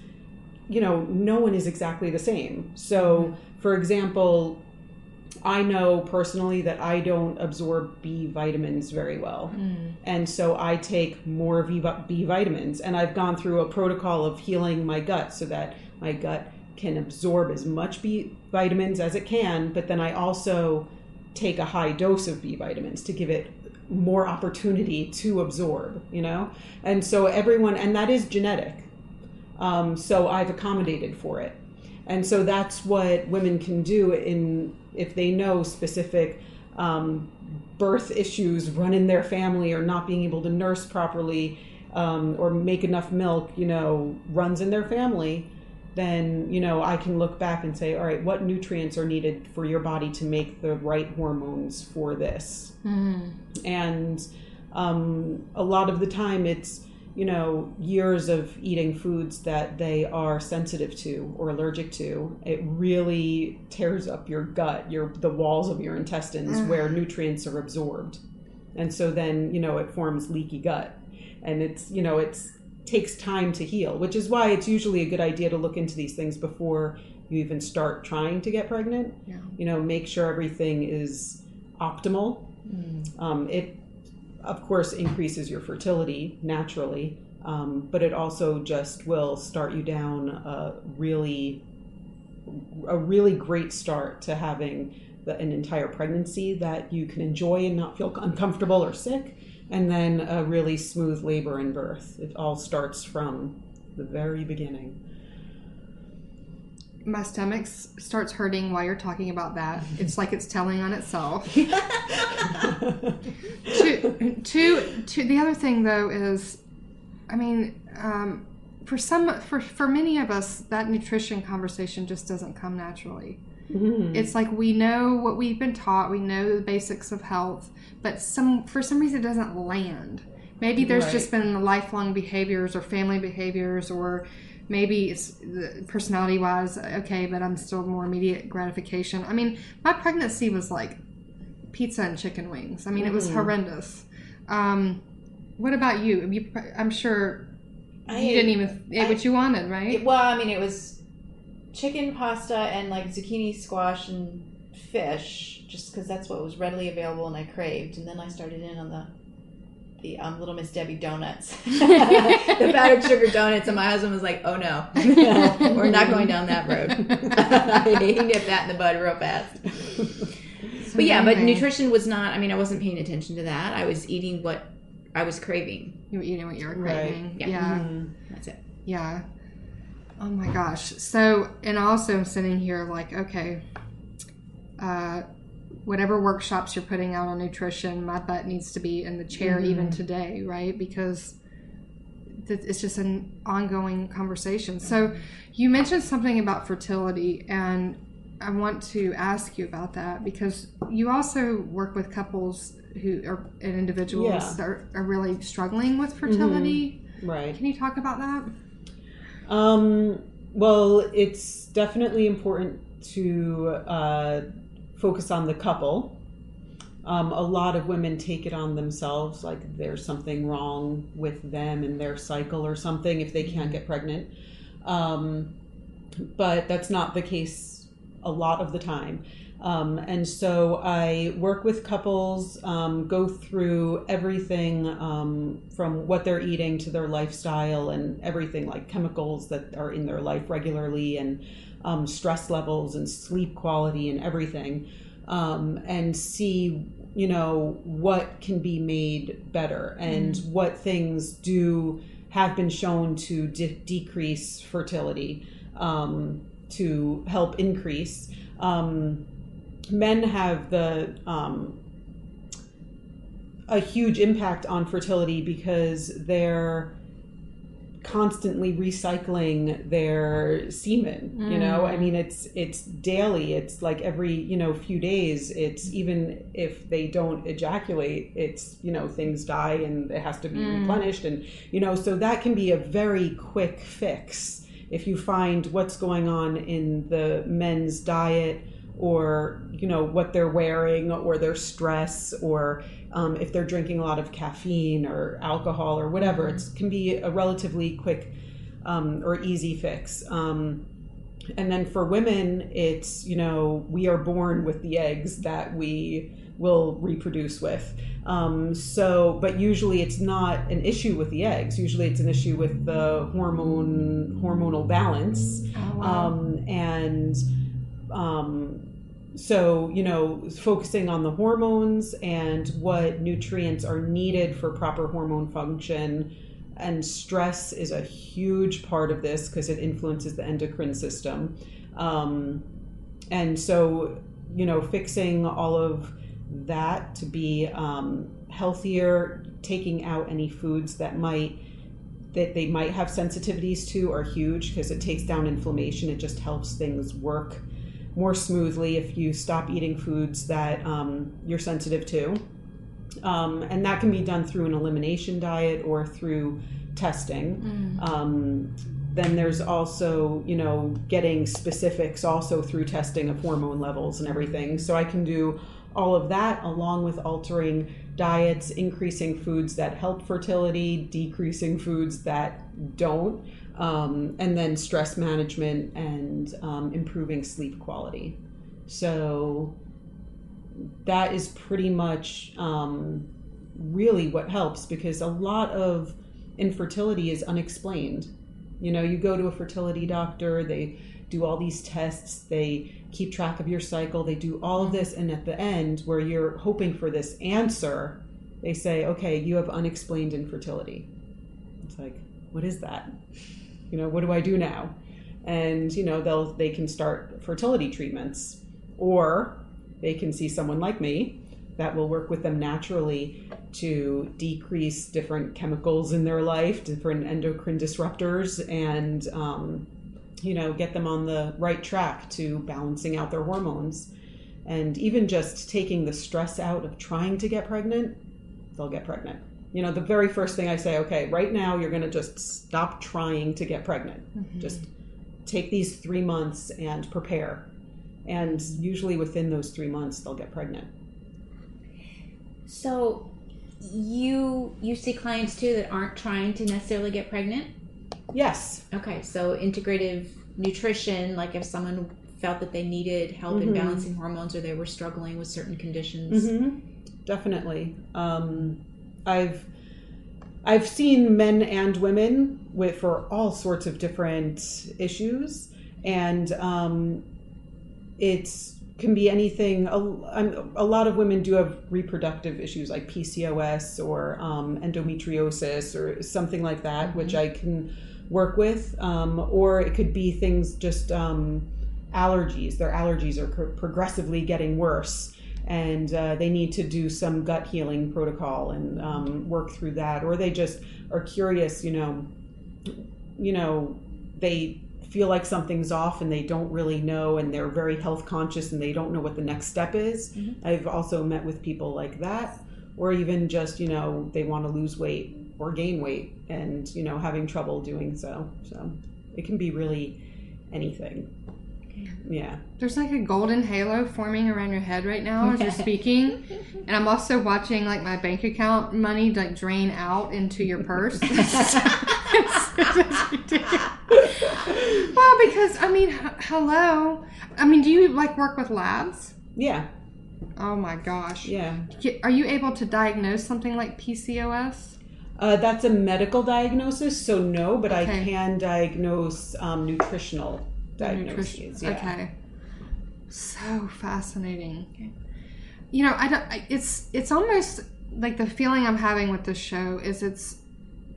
you know, no one is exactly the same. So, for example, I know personally that I don't absorb B vitamins very well. Mm. And so I take more V- B vitamins. And I've gone through a protocol of healing my gut so that my gut can absorb as much B vitamins as it can. But then I also take a high dose of B vitamins to give it more opportunity to absorb, you know? And so everyone, and that is genetic. Um, so I've accommodated for it. And so that's what women can do in if they know specific um, birth issues run in their family or not being able to nurse properly um, or make enough milk, you know, runs in their family, then, you know, I can look back and say, all right, what nutrients are needed for your body to make the right hormones for this? Mm. and um, a lot of the time it's you know years of eating foods that they are sensitive to or allergic to it really tears up your gut your the walls of your intestines where nutrients are absorbed. And so then you know it forms leaky gut. And it's you know it's takes time to heal which is why it's usually a good idea to look into these things before you even start trying to get pregnant. Yeah. you know make sure everything is optimal. Um, it, of course, increases your fertility naturally, um, but it also just will start you down a really, a really great start to having the, an entire pregnancy that you can enjoy and not feel uncomfortable or sick, and then a really smooth labor and birth. It all starts from the very beginning. My stomach starts hurting while you're talking about that. It's like it's telling on itself. two, two, two, the other thing though is, I mean, um, for some, for for many of us, that nutrition conversation just doesn't come naturally. Mhm. It's like we know what we've been taught, we know the basics of health, but some for some reason it doesn't land. Maybe there's Right. just been lifelong behaviors or family behaviors or maybe it's personality wise okay but i'm still more immediate gratification i mean my pregnancy was like pizza and chicken wings i mean it was Mhm. horrendous um, what about you you i'm sure I you didn't even ate what you wanted right It- well, I mean, it was chicken pasta and like zucchini squash and fish, just because that's what was readily available and I craved. And then I started in on the the um, Little Miss Debbie donuts, the powdered sugar donuts, and my husband was like, "Oh no, we're not going down that road." he nipped that in the bud real fast. But yeah, but nutrition was not. I mean, I wasn't paying attention to that. I was eating what I was craving. you were eating what you were Right. craving Yeah. yeah Mhm. That's it. Yeah. Oh my gosh. So, and also I'm sitting here like, okay, uh, whatever workshops you're putting out on nutrition, my butt needs to be in the chair Mhm. even today, right? Because th- it's just an ongoing conversation. So, you mentioned something about fertility, and I want to ask you about that because you also work with couples who are and individuals Yeah. that are, are really struggling with fertility. Right. Can you talk about that? Um, well, it's definitely important to uh, focus on the couple. Um, a lot of women take it on themselves, like there's something wrong with them and their cycle or something if they can't get pregnant. Um, but that's not the case a lot of the time. Um, and so I work with couples, um, go through everything um, from what they're eating to their lifestyle and everything like chemicals that are in their life regularly and um, stress levels and sleep quality and everything, um, and see you know what can be made better and what things do have been shown to de- decrease fertility um, to help increase. Um, men have the um, a huge impact on fertility because they're constantly recycling their semen you know? Mm. I mean it's it's daily. It's like every you know few days it's even if they don't ejaculate it's you know things die and it has to be mm. replenished and you know so that can be a very quick fix if you find what's going on in the men's diet or you know what they're wearing or their stress or um, if they're drinking a lot of caffeine or alcohol or whatever it can be a relatively quick um, or easy fix. Um, and then for women it's you know we are born with the eggs that we will reproduce with. Um, so but usually it's not an issue with the eggs. Usually it's an issue with the hormone hormonal balance. Oh, wow. um, and um, so you know focusing on the hormones and what nutrients are needed for proper hormone function. And stress is a huge part of this because it influences the endocrine system. Um, and so you know fixing all of that to be um, healthier taking out any foods that might that they might have sensitivities to are huge because it takes down inflammation. It just helps things work more smoothly if you stop eating foods that um, you're sensitive to. Um, and that can be done through an elimination diet or through testing. Um, then there's also, you know, getting specifics also through testing of hormone levels and everything. So I can do all of that along with altering diets, increasing foods that help fertility, decreasing foods that don't, um, and then stress management and um, improving sleep quality. So that is pretty much um, really what helps because a lot of infertility is unexplained. You know, you go to a fertility doctor, they do all these tests, they keep track of your cycle, they do all of this, and at the end, where you're hoping for this answer, they say, okay, you have unexplained infertility. It's like, what is that? You know, what do I do now? And you know, they'll they can start fertility treatments, or they can see someone like me that will work with them naturally to decrease different chemicals in their life, different endocrine disruptors, and um, you know get them on the right track to balancing out their hormones. And even just taking the stress out of trying to get pregnant, they'll get pregnant. You know, the very first thing I say, okay, right now you're going to just stop trying to get pregnant. Just take these three months and prepare. And usually within those three months, they'll get pregnant. So you you see clients too that aren't trying to necessarily get pregnant? Yes. Okay, so integrative nutrition, like if someone felt that they needed help in Mhm. balancing hormones or they were struggling with certain conditions. hmm Definitely. Um, I've I've seen men and women with for all sorts of different issues, and um, it's can be anything. A, I'm- a lot of women do have reproductive issues like PCOS or um, endometriosis or something like that, which I can work with, um, or it could be things just um, allergies. Their allergies are pro- progressively getting worse, and uh, they need to do some gut healing protocol and um, work through that, or they just are curious. You know, you know, they feel like something's off and they don't really know and they're very health conscious and they don't know what the next step is. Mhm. I've also met with people like that or even just, you know, they want to lose weight or gain weight and, you know, having trouble doing so. So it can be really anything. Yeah. There's like a golden halo forming around your head right now as you're speaking, and I'm also watching like my bank account money like drain out into your purse. it's, it's. Well, because I mean, h- hello. I mean, do you like work with labs? Yeah. Oh my gosh. Yeah. Are you able to diagnose something like PCOS? Uh, that's a medical diagnosis, so no, but I can diagnose um, nutritional Nutrition- diagnoses. Yeah. Okay. So fascinating. You know, I don't. I- It's it's almost like the feeling I'm having with this show is it's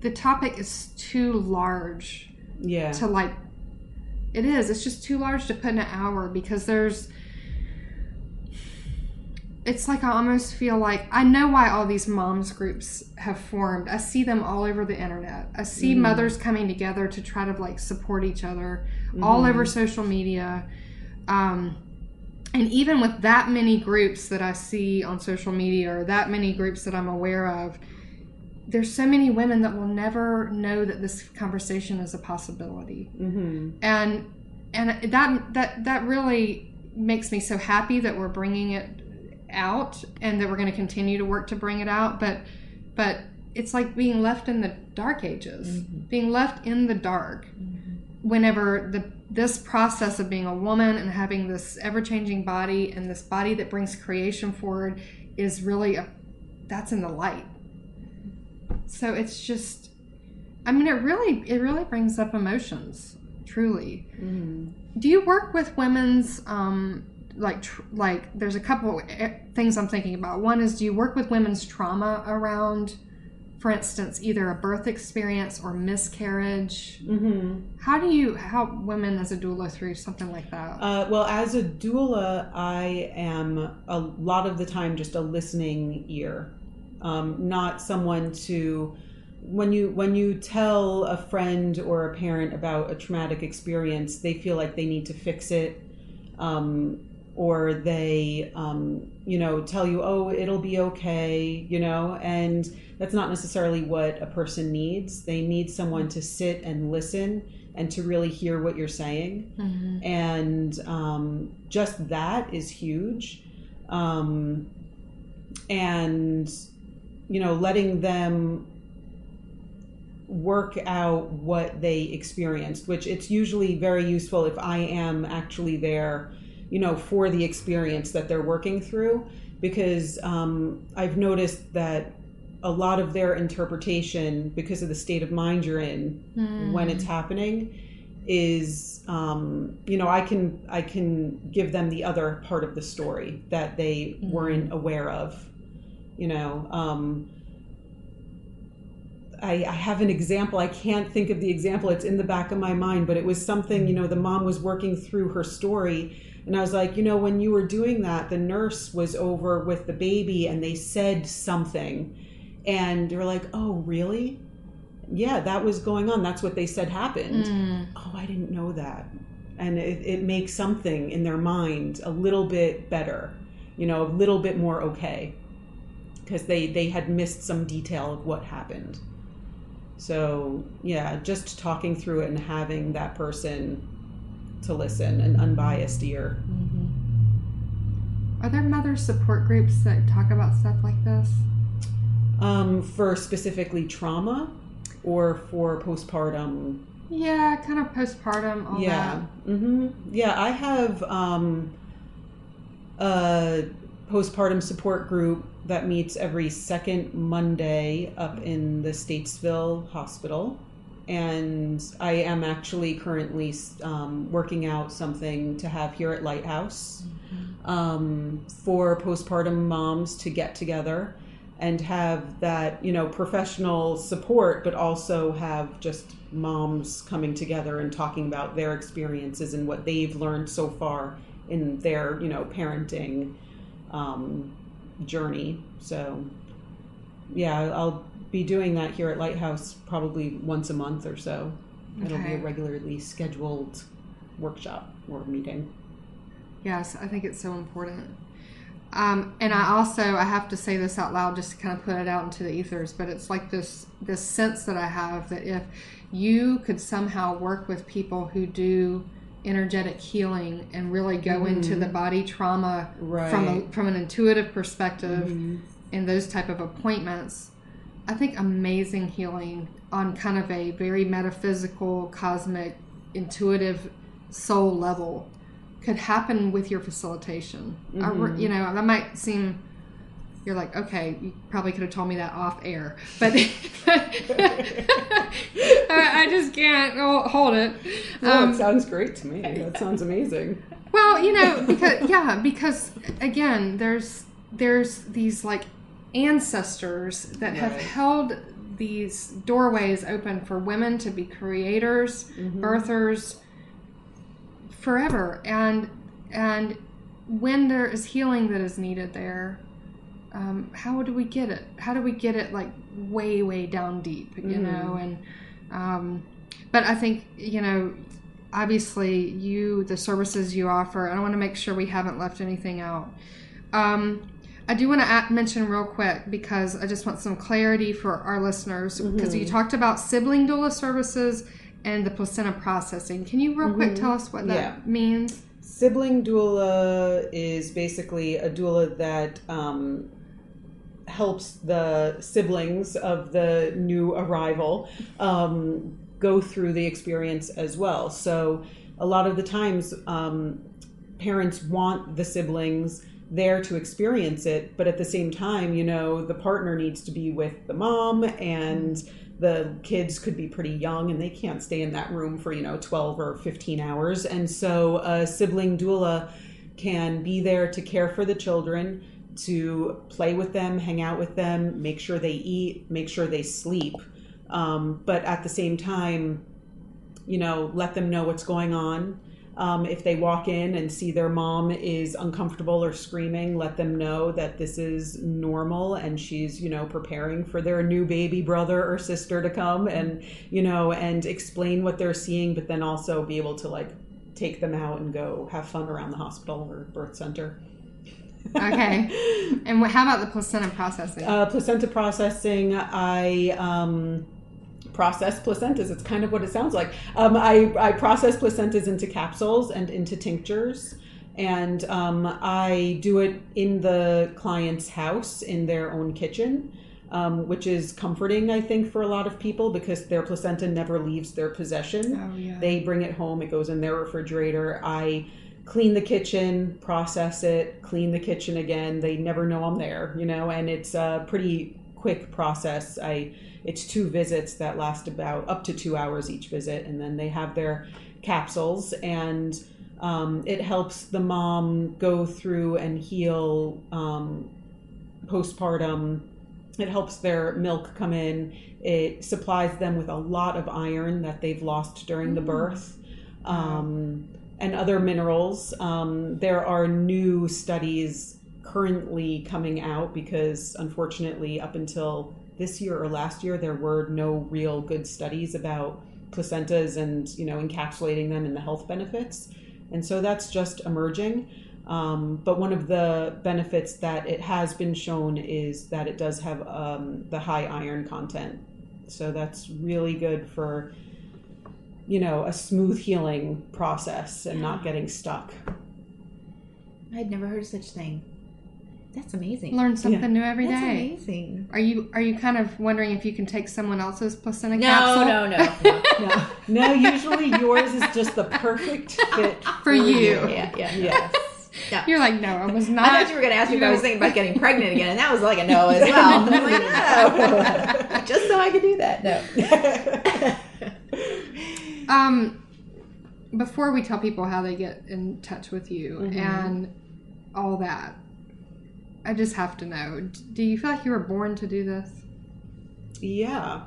the topic is too large Yeah. to like. It is. It's just too large to put in an hour because there's. It's like I almost feel like I know why all these moms groups have formed. I see them all over the internet. I see Mhm. mothers coming together to try to like support each other all Mhm. over social media. Um, and even with that many groups that I see on social media or that many groups that I'm aware of, there's so many women that will never know that this conversation is a possibility. hmm And and that that that really makes me so happy that we're bringing it out and that we're going to continue to work to bring it out, but but it's like being left in the dark ages, being left in the dark whenever the this process of being a woman and having this ever-changing body and this body that brings creation forward is really a that's in the light. So it's just i mean it really it really brings up emotions truly. Hmm do you work with women's um like tr- like there's a couple eh, things i'm thinking about one is do you work with women's trauma around for instance either a birth experience or miscarriage hmm how do you help women as a doula through something like that? Uh, well, as a doula, I am a lot of the time just a listening ear, um, not someone to. When you when you tell a friend or a parent about a traumatic experience, they feel like they need to fix it, um, or they um, you know tell you, oh, it'll be okay, you know, and that's not necessarily what a person needs. They need someone to sit and listen and to really hear what you're saying Mm-hmm. and um, just that is huge um, and you know letting them work out what they experienced which it's usually very useful if i am actually there you know for the experience that they're working through because um, i've noticed that a lot of their interpretation because of the state of mind you're in when it's happening is um, you know i can i can give them the other part of the story that they weren't aware of you know um, I, I have an example i can't think of the example it's in the back of my mind but it was something you know the mom was working through her story and i was like you know when you were doing that the nurse was over with the baby and they said something. And they were like oh really? Yeah that was going on. That's what they said happened. Mm. oh i didn't know that. And it, it makes something in their mind a little bit better you know a little bit more okay. Because they they had missed some detail of what happened. So yeah just talking through it and having that person to listen an unbiased ear. Are there mother support groups that talk about stuff like this? um, for specifically trauma or for postpartum? Yeah, kind of postpartum, all yeah. hmm yeah i have um, a postpartum support group that meets every second monday up in the statesville hospital and i am actually currently um, working out something to have here at lighthouse um, for postpartum moms to get together and have that you know professional support but also have just moms coming together and talking about their experiences and what they've learned so far in their you know parenting um, journey. So yeah i'll be doing that here at lighthouse probably once a month or so. It'll be a regularly scheduled workshop or meeting. Yes, I think it's so important. Um, and I also I have to say this out loud just to kind of put it out into the ethers, but it's like this this sense that I have that if you could somehow work with people who do energetic healing and really go into the body trauma from a, from an intuitive perspective in those type of appointments, I think amazing healing on kind of a very metaphysical, cosmic, intuitive soul level could happen with your facilation. I you know, that might seem you're like, okay, you probably could have told me that off air, but I, I just can't hold it. Oh, Um, it sounds great to me. That sounds amazing. well, you know, because yeah, because again, there's there's these like ancestors that have Right. held these doorways open for women to be creators, birthers forever. And and when there is healing that is needed there, um, how do we get it? How do we get it like way, way down deep, you know? And um, but I think you know, obviously, you the services you offer. I want to make sure we haven't left anything out. Um, I do want to mention real quick because I just want some clarity for our listeners because you talked about sibling doula services and the placenta processing. Can you real quick tell us what that Yeah. means? Sibling doula is basically a doula that um, helps the siblings of the new arrival um, go through the experience as well. So, a lot of the times, um, parents want the siblings there to experience it, but at the same time, you know, the partner needs to be with the mom and the kids could be pretty young and they can't stay in that room for, you know, 12 or 15 hours. And so a sibling doula can be there to care for the children, to play with them, hang out with them, make sure they eat, make sure they sleep. Um, but at the same time, you know, let them know what's going on. Um, if they walk in and see their mom is uncomfortable or screaming, let them know that this is normal and she's, you know, preparing for their new baby brother or sister to come and, you know, and explain what they're seeing, but then also be able to like take them out and go have fun around the hospital or birth center. Okay. and how about the placenta processing? Uh, placenta processing, I um, process placentas. It's kind of what it sounds like. Um, I, I process placentas into capsules and into tinctures. And um, I do it in the client's house, in their own kitchen, um, which is comforting, I think, for a lot of people because their placenta never leaves their possession. oh yeah. They bring it home, it goes in their refrigerator. I clean the kitchen, process it, clean the kitchen again. They never know I'm there, you know, and it's a pretty quick process. I it's two visits that last about up to 2 hours each visit and then they have their capsules and um, it helps the mom go through and heal um, postpartum. It helps their milk come in. It supplies them with a lot of iron that they've lost during the birth. Um, and other minerals. Um, there are new studies currently coming out because, unfortunately, up until this year or last year, there were no real good studies about placentas and you know encapsulating them in the health benefits. And so that's just emerging. Um, but one of the benefits that it has been shown is that it does have um, the high iron content. So that's really good for you know, a smooth healing process and not getting stuck. I'd never heard such thing. That's amazing. Learn something new every That's day. amazing. Are you are you kind of wondering if you can take someone else's placenta No, capsule? no, no, no. No, no, usually yours is just the perfect fit For you. yeah, yeah. Yes. No. You're like, no, I was not. I thought you were going to ask me if I was thinking about getting pregnant again, and that was like a no as well. I'm like, no, just so I could do that. No. Um, before we tell people how they get in touch with you Mhm. and all that, I just have to know. Do you feel like you were born to do this? Yeah,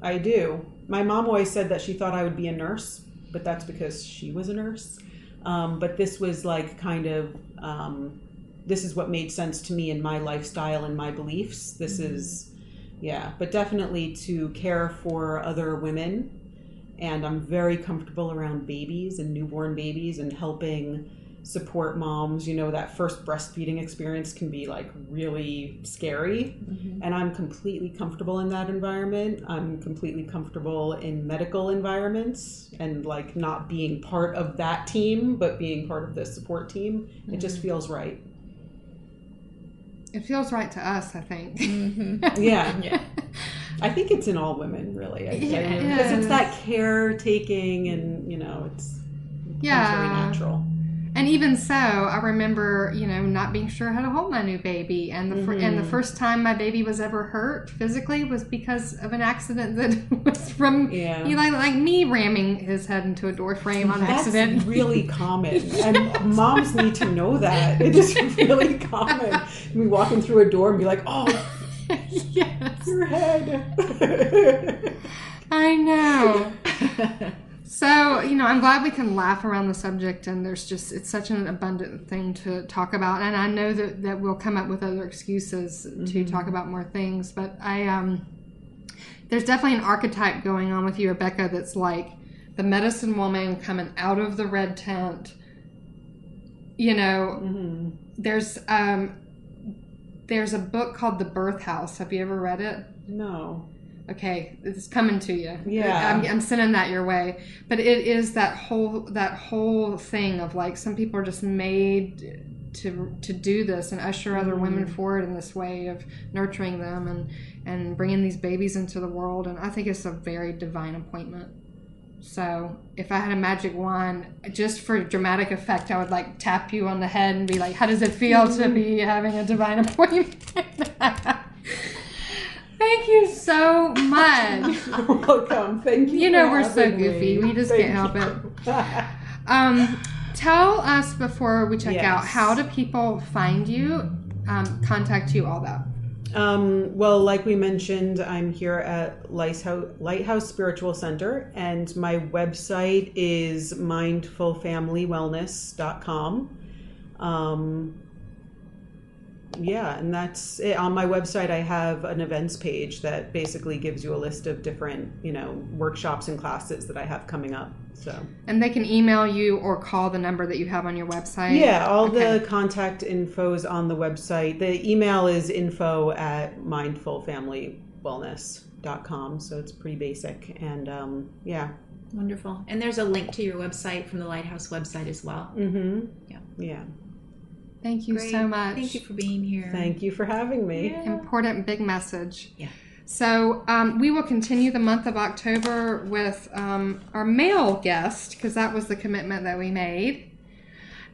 I do. My mom always said that she thought I would be a nurse, but that's because she was a nurse. Um, but this was like kind of um, this is what made sense to me in my lifestyle and my beliefs. This is, yeah, but definitely to care for other women. And I'm very comfortable around babies and newborn babies and helping support moms. You know, that first breastfeeding experience can be like really scary. And I'm completely comfortable in that environment. I'm completely comfortable in medical environments and like not being part of that team, but being part of the support team. It just feels right. It feels right to us, I think. Mhm. Yeah. Yeah. I think it's in all women, really. I'd. Yeah, Because it it's that caretaking and, you know, it's, Yeah. very natural. And even so, I remember, you know, not being sure how to hold my new baby, and the fir- and the Mhm. first time my baby was ever hurt physically was because of an accident that was from Yeah. you know, like me ramming his head into a door frame on That's accident. really common, and moms need to know that. It is really common. Me walking through a door and be like, "Oh, yes, your head." I know. So, you know, I'm glad we can laugh around the subject, and there's just, it's such an abundant thing to talk about. And I know that, that we'll come up with other excuses to talk about more things, but I, um, there's definitely an archetype going on with you, Rebecca, that's like the medicine woman coming out of the red tent. You know, hmm there's, um, there's a book called The Birth House. Have you ever read it? No. Okay, it's coming to you. Yeah. I'm, I'm sending that your way. But it is that whole that whole thing of like some people are just made to to do this and usher other mm. women forward in this way of nurturing them and and bringing these babies into the world. And I think it's a very divine appointment. So if I had a magic wand, just for dramatic effect, I would like tap you on the head and be like, "How does it feel to mm-hmm. be having a divine appointment?" Thank you so much. You're welcome. Thank you. You know we're so goofy. me. We just Thank can't help it. Um, tell us before we check out how do people find you, um, contact you, all that. Um, well, like we mentioned, I'm here at Lighthouse, Lighthouse Spiritual Center, and my website is mindfulfamilywellness.com. Um, yeah, and that's it. On my website, I have an events page that basically gives you a list of different, you know, workshops and classes that I have coming up. So, And they can email you or call the number that you have on your website. yeah, all Okay. the contact info is on the website. The email is info at mindfulfamilywellness.com. So it's pretty basic. And um, yeah. Wonderful. And there's a link to your website from the Lighthouse website as well. Mm-hmm. Yeah. Yeah. Thank you Great. so much. Thank you for being here. Thank you for having me. Yeah. Important big message. Yeah. So um, we will continue the month of October with um, our male guest because that was the commitment that we made.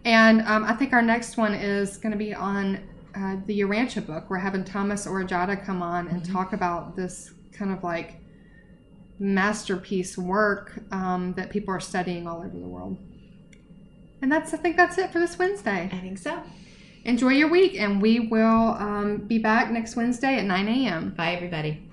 And um, I think our next one is going to be on uh, the Urantia book. We're having Thomas Orajada come on and talk about this kind of like masterpiece work um, that people are studying all over the world. And that's I think that's it for this Wednesday. I think so. Enjoy your week, and we will um, be back next Wednesday at 9 a.m. Bye, everybody.